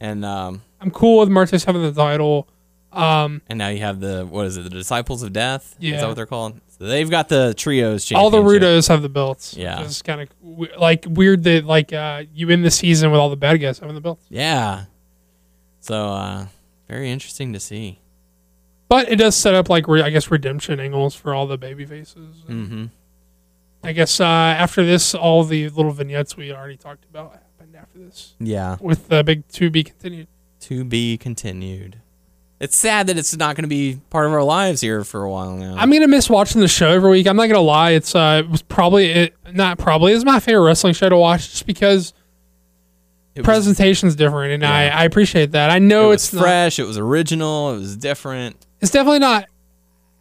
And um, I'm cool with Muertes having the title. Um, and now you have the what is it? The Disciples of Death. Yeah, Is that what they're called? So they've got the trios. Changing. All the. Rudos have the belts. Yeah. It's kind of like weird that like uh, you end the season with all the bad guys having the belts. Yeah. So uh, very interesting to see. But it does set up like re- I guess redemption angles for all the baby faces. Mm-hmm. I guess uh, after this, all the little vignettes we already talked about happened after this Yeah. with the big to be continued. To be continued. It's sad that it's not going to be part of our lives here for a while now. I'm gonna miss watching the show every week. I'm not gonna lie. It's uh, it was probably it not probably is my favorite wrestling show to watch just because it was, presentation's different and I, Yeah. I appreciate that. I it know was it's not, fresh. It was original. It was different. it's definitely not.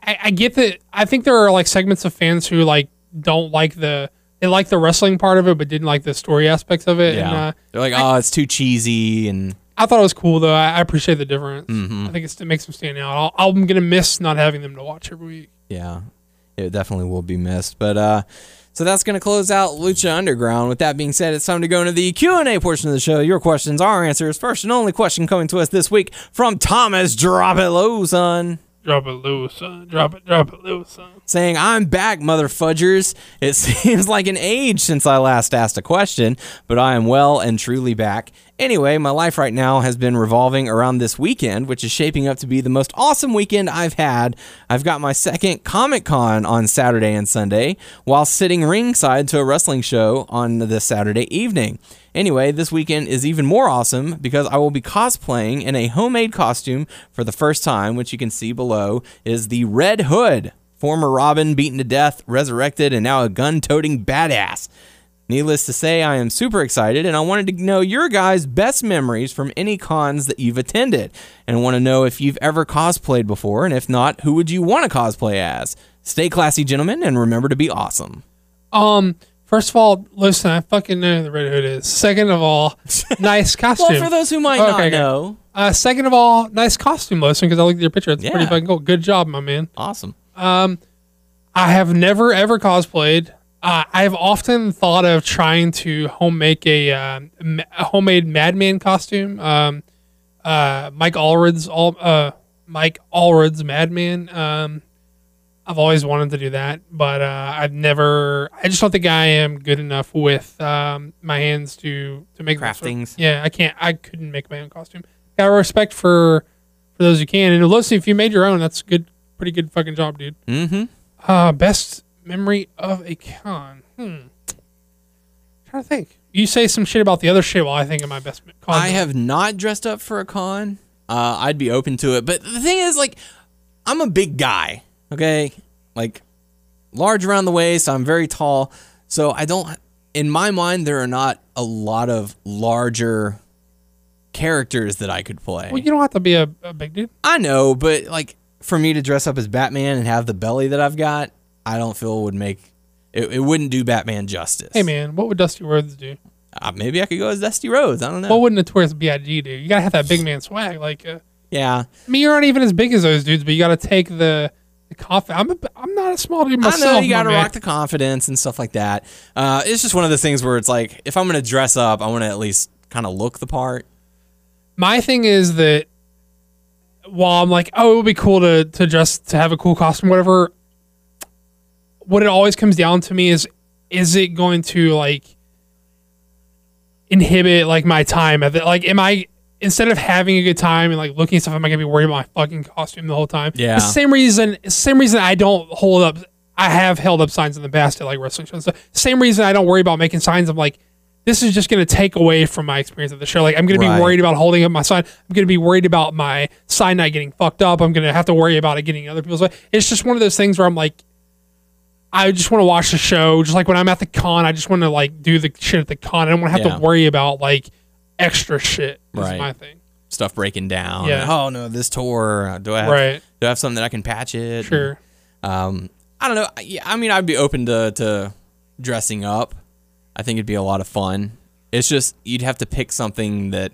I, I get that. I think there are like segments of fans who like don't like the they like the wrestling part of it, but didn't like the story aspects of it. Yeah. And uh, They're like, oh, it's too cheesy, and I thought it was cool though. I, I appreciate the difference. Mm-hmm. I think it's, it makes them stand out. I'll, I'm gonna miss not having them to watch every week. Yeah, it definitely will be missed. But uh, so that's going to close out Lucha Underground. With that being said, it's time to go into the Q and A portion of the show. Your questions, our answers. First and only question coming to us this week from Thomas Drop It Low, son. Drop it loose, son. Drop it, drop it loose, son. saying, I'm back, mother fudgers. It seems like an age since I last asked a question, but I am well and truly back. Anyway, my life right now has been revolving around this weekend, which is shaping up to be the most awesome weekend I've had. I've got my second Comic Con on Saturday and Sunday, while sitting ringside to a wrestling show on this Saturday evening. Anyway, this weekend is even more awesome because I will be cosplaying in a homemade costume for the first time, which you can see below is the Red Hood, former Robin beaten to death, resurrected, and now a gun toting badass. Needless to say, I am super excited and I wanted to know your guys' best memories from any cons that you've attended. And I want to know if you've ever cosplayed before, and if not, who would you want to cosplay as? Stay classy, gentlemen, and remember to be awesome. Um, first of all, listen, I fucking know who the Red Hood is. Second of all, nice costume. Well, for those who might Okay, not okay. know, uh, second of all, nice costume, listen, because I looked at your picture. It's pretty fucking cool. Good job, my man. awesome. Um, I have never ever cosplayed. Uh, I've often thought of trying to home make a, uh, ma- a homemade Madman costume. Um, uh, Mike Allred's all uh, Mike Allred's Madman. Um, I've always wanted to do that, but uh, I've never. I just don't think I am good enough with um, my hands to to make that sort of- Craftings. yeah, I can't. I couldn't make my own costume. Got respect for for those who can. And listen, if you made your own, that's good. Pretty good fucking job, dude. Mm-hmm. Uh, best memory of a con. Hmm. trying to think. You say some shit about the other shit while I think of my best con. I have not dressed up for a con. Uh, I'd be open to it, but the thing is, like, I'm a big guy. Okay, like large around the waist. I'm very tall, so I don't. In my mind, there are not a lot of larger characters that I could play. Well, you don't have to be a, a big dude. I know, but like for me to dress up as Batman and have the belly that I've got, I don't feel would make it, it wouldn't do Batman justice. Hey man, what would Dusty Rhodes do? Uh, maybe I could go as Dusty Rhodes. I don't know. What would Notorious B.I.G. do? You gotta have that big man swag. Like, uh, yeah, I mean, you're not even as big as those dudes, but you gotta take the the confidence. I'm a, I'm not a small dude myself. I know you got to man. rock the confidence and stuff like that. Uh, it's just one of those things where it's like, if I'm going to dress up, I want to at least kind of look the part. my thing is that while I'm like, oh, it would be cool to to dress to have a cool costume, whatever. What it always comes down to me is, is it going to like inhibit like my time? Like, am I instead of having a good time and like looking at stuff, am I gonna be worried about my fucking costume the whole time? Yeah. It's the same reason. Same reason I don't hold up. I have held up signs in the past at like wrestling shows. So same reason I don't worry about making signs. I'm like, this is just going to take away from my experience of the show. Like, I'm going to Right. be worried about holding up my sign. I'm going to be worried about my sign not getting fucked up. I'm going to have to worry about it getting other people's way. It's just one of those things where I'm like, I just want to watch the show. Just like when I'm at the con, I just want to like do the shit at the con. I don't want to have Yeah. to worry about like extra shit. Is Right. my thing. Stuff breaking down. Yeah. Oh no, this tour. Do I have, Right. Do I have something that I can patch it? Sure. Um, I don't know. I- Yeah, I mean, I'd be open to to dressing up. I think it'd be a lot of fun. It's just you'd have to pick something that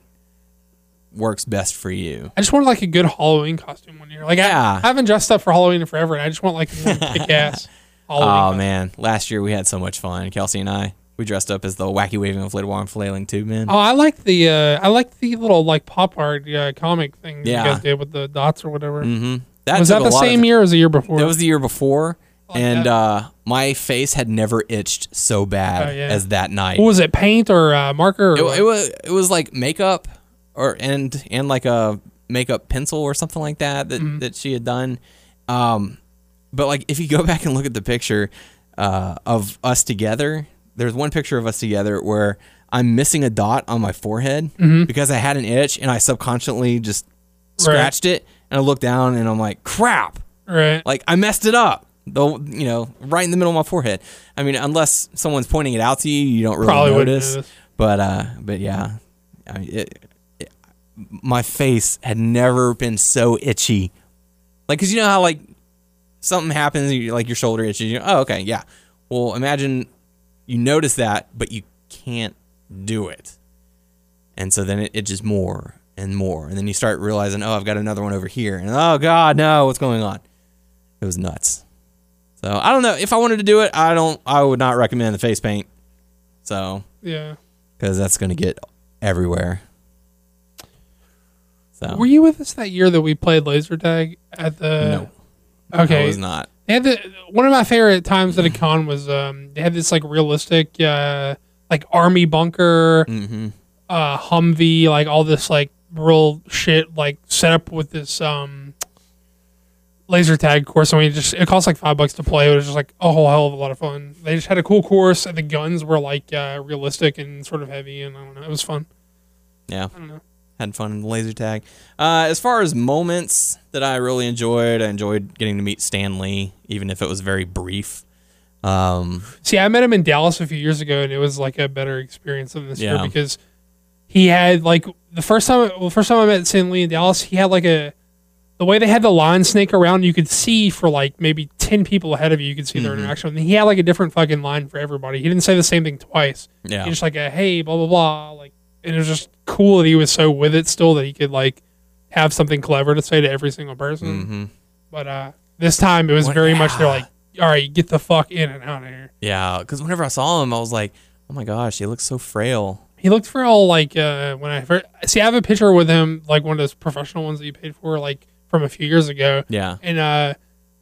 works best for you. I just want like a good Halloween costume one year. Like Yeah. I, I haven't dressed up for Halloween in forever, and I just want like one kick ass Halloween. Oh man, last year we had so much fun. Kelsey and I, we dressed up as the wacky waving inflatable arm flailing tube man. Oh, I like the uh, I like the little like pop art uh, comic thing Yeah. you guys did with the dots or whatever. Mm-hmm. That was that the same year as the year before? That was the year before, Like and uh, my face had never itched so bad Oh, yeah. as that night. what was it? Paint or uh, marker? Or it, it was it was like makeup or and and like a makeup pencil or something like that that, Mm-hmm. that she had done um but like if you go back and look at the picture uh of us together there's one picture of us together where i'm missing a dot on my forehead Mm-hmm. because i had an itch and i subconsciously just scratched it and i looked down and i'm like crap right. like I messed it up. Though you know, right in the middle of my forehead. I mean, unless someone's pointing it out to you, you don't really Probably notice. notice. But uh, but yeah, I mean, it, it, my face had never been so itchy. Like, cause you know how like something happens, you like your shoulder itches. You oh, okay, yeah. Well, imagine you notice that, but you can't do it, and so then it itches more and more, and then you start realizing, oh, I've got another one over here, and oh god, no, what's going on? It was nuts. So I don't know if I wanted to do it. I don't. I would not recommend the face paint. So Yeah. because that's going to get everywhere. So Were you with us that year that we played laser tag at the? no, Okay. I was not. They had the one of my favorite times at a con was um they had this like realistic uh like army bunker hmm uh Humvee like all this like real shit like set up with this um laser tag course. I mean, it just it cost like five bucks to play. It was just like a whole hell of a lot of fun. They just had a cool course, and the guns were like uh, realistic and sort of heavy, and I don't know, it was fun. Yeah, I don't know. Had fun in the laser tag. Uh, as far as moments that I really enjoyed, I enjoyed getting to meet Stan Lee, even if it was very brief. Um, See, I met him in Dallas a few years ago, and it was like a better experience than this Yeah. year because he had like the first time. Well, first time I met Stan Lee in Dallas, he had like a the way they had the line snake around. You could see for like maybe ten people ahead of you. You could see their Mm-hmm. interaction. And he had like a different fucking line for everybody. He didn't say the same thing twice. yeah, He just like a hey, blah blah blah. Like, and it was just cool that he was so with it still that he could like have something clever to say to every single person. hmm But uh this time it was What- very much they're like, all right, get the fuck in and out of here. yeah. Because whenever I saw him, I was like, oh my gosh, he looks so frail. He looked frail like uh when I first see I have a picture with him like one of those professional ones that you paid for like from a few years ago Yeah, and uh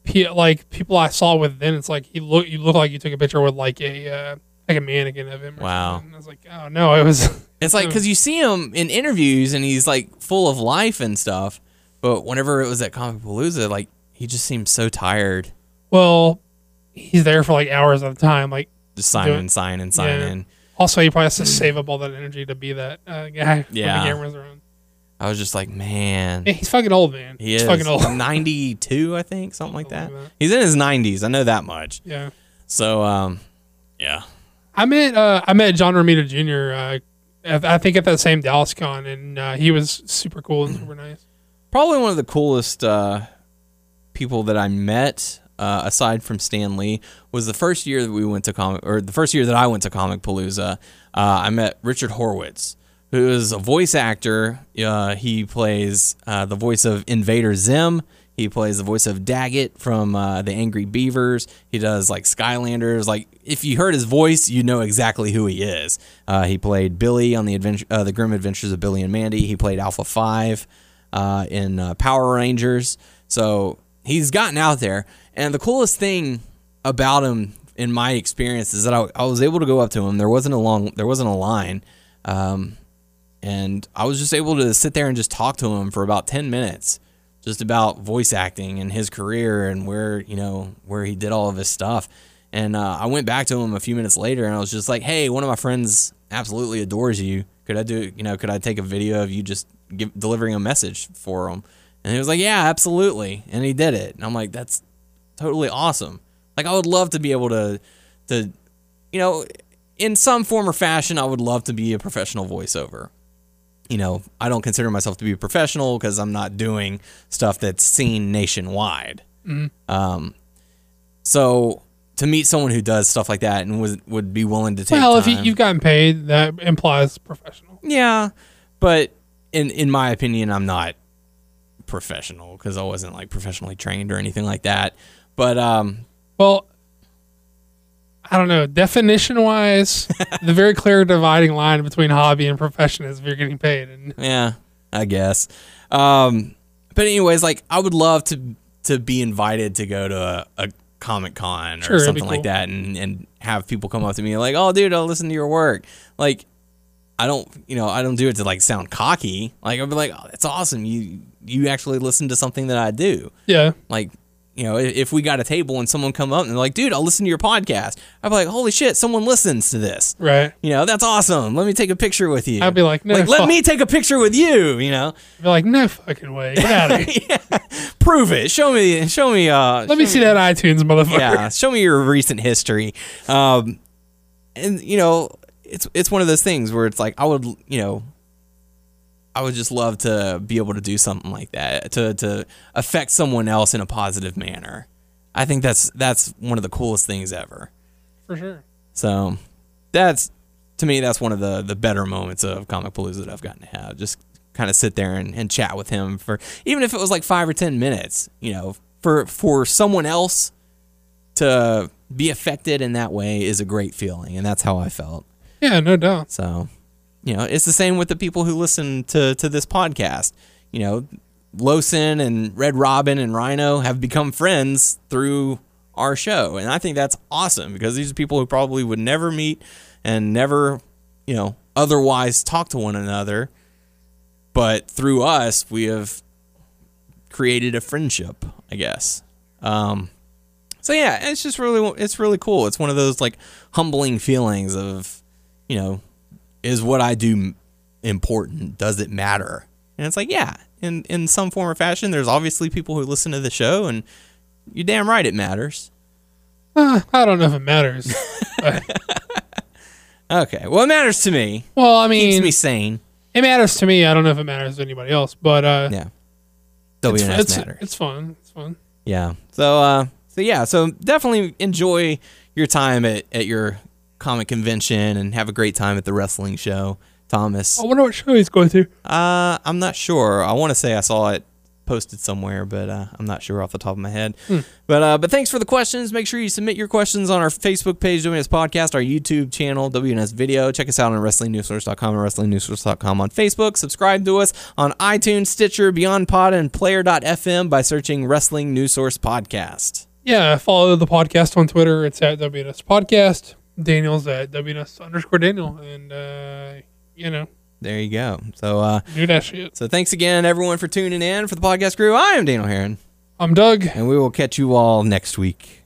pe- like people I saw with then it's like he look you look like you took a picture with like a uh, like a mannequin of him. Or Wow. something. I was like, oh no, it was It's like because you see him in interviews and he's like full of life and stuff, but whenever it was at Comic Palooza, like he just seemed so tired, well he's there for like hours at a time like just signing Doing- and signing and signing. also he probably has to save up all that energy to be that uh, guy Yeah. when the cameras are on. I was just like, man, Yeah, he's fucking old man. he he's is fucking old. ninety-two, I think, something like that. Like that. He's in his nineties. I know that much. yeah. So, um, yeah, I met uh, I met John Romita Jr. Uh, I think at that same Dallas con, and uh, he was super cool and super nice. probably one of the coolest uh, people that I met, uh, aside from Stan Lee, was the first year that we went to comic, or the first year that I went to Comic Palooza. Uh, I met Richard Horvitz, who is a voice actor. He plays the voice of Invader Zim. He plays the voice of Daggett from uh, the Angry Beavers. He does like Skylanders. Like if you heard his voice, you know exactly who he is. Uh, he played Billy on the adventure, uh, the Grim Adventures of Billy and Mandy. He played Alpha Five uh, in uh, Power Rangers. So he's gotten out there. And the coolest thing about him, in my experience, is that I, I was able to go up to him. There wasn't a long, there wasn't a line, um, and I was just able to sit there and just talk to him for about ten minutes, just about voice acting and his career and where you know where he did all of his stuff. And uh, I went back to him a few minutes later, and I was just like, "Hey, one of my friends absolutely adores you. Could I do, you know, could I take a video of you just give, delivering a message for him?" And he was like, "Yeah, absolutely." And he did it. And I'm like, "That's totally awesome." Like I would love to be able to, to, you know, in some form or fashion, I would love to be a professional voiceover. You know, I don't consider myself to be a professional because I'm not doing stuff that's seen nationwide. Um, so to meet someone who does stuff like that and would would be willing to take Well, if you, you've gotten paid, that implies professional. yeah, but in in my opinion, I'm not professional because I wasn't like professionally trained or anything like that. But um, Well, I don't know. Definition wise, the very clear dividing line between hobby and profession is if you're getting paid. And yeah, I guess. Um, but anyways, like I would love to to be invited to go to a, a comic con or Sure, something like that, and and have people come up to me like, "Oh, dude, I'll listen to your work." Like, I don't, you know, I don't do it to like sound cocky. Like I'll be like, "Oh, that's awesome. You you actually listen to something that I do." yeah, Like, you know, if, we got a table and someone come up and they're like, "Dude, I'll listen to your podcast," I'd be like, "Holy shit, someone listens to this." right. You know, that's awesome. Let me take a picture with you. I'd be like, no, like, let me take a picture with you. You know, I'd be like, no fucking way. Get out of here. prove it. Show me. Show me. Uh, Let me see that iTunes, motherfucker. yeah. Show me your recent history. Um, and you know, it's it's one of those things where it's like I would, you know, I would just love to be able to do something like that to to affect someone else in a positive manner. I think that's that's one of the coolest things ever. For sure. So that's to me that's one of the the better moments of Comic Palooza that I've gotten to have. Just kind of sit there and, and chat with him for even if it was like five or ten minutes. You know, for for someone else to be affected in that way is a great feeling, and that's how I felt. Yeah, no doubt. So, you know, it's the same with the people who listen to to this podcast. You know, Losin and Red Robin and Rhino have become friends through our show, and I think that's awesome because these are people who probably would never meet and never, you know, otherwise talk to one another. But through us, we have created a friendship, I guess. Um, so yeah, it's just really it's really cool. It's one of those like humbling feelings of, you know, is what I do important? Does it matter? And it's like, yeah, in in some form or fashion. There's obviously people who listen to the show, and you're damn right it matters. Uh, I don't know if it matters. Okay, well, it matters to me. well, I mean, Keeps me sane. it matters to me. I don't know if it matters to anybody else, but uh, Yeah, it's, WNS it's, matters. it's fun. It's fun. Yeah. So uh so yeah, so definitely enjoy your time at, at your comic convention and have a great time at the wrestling show. Thomas. I wonder what show he's going to. Uh I'm not sure. I want to say I saw it posted somewhere, but uh, I'm not sure off the top of my head. But uh, but thanks for the questions. Make sure you submit your questions on our Facebook page, WNS Podcast, our YouTube channel, WNS Video. Check us out on WrestlingNewsSource.com and WrestlingNewsSource.com on Facebook. Subscribe to us on iTunes, Stitcher, Beyond Pod, and Player.fm by searching Wrestling News Source Podcast. Yeah, follow the podcast on Twitter. It's at WNS Podcast. Daniel's at WNS underscore Daniel. And, uh, you know, There you go. So uh, do that shit. so thanks again, everyone, for tuning in for the podcast crew. I am Daniel Heron, I'm Doug. and we will catch you all next week.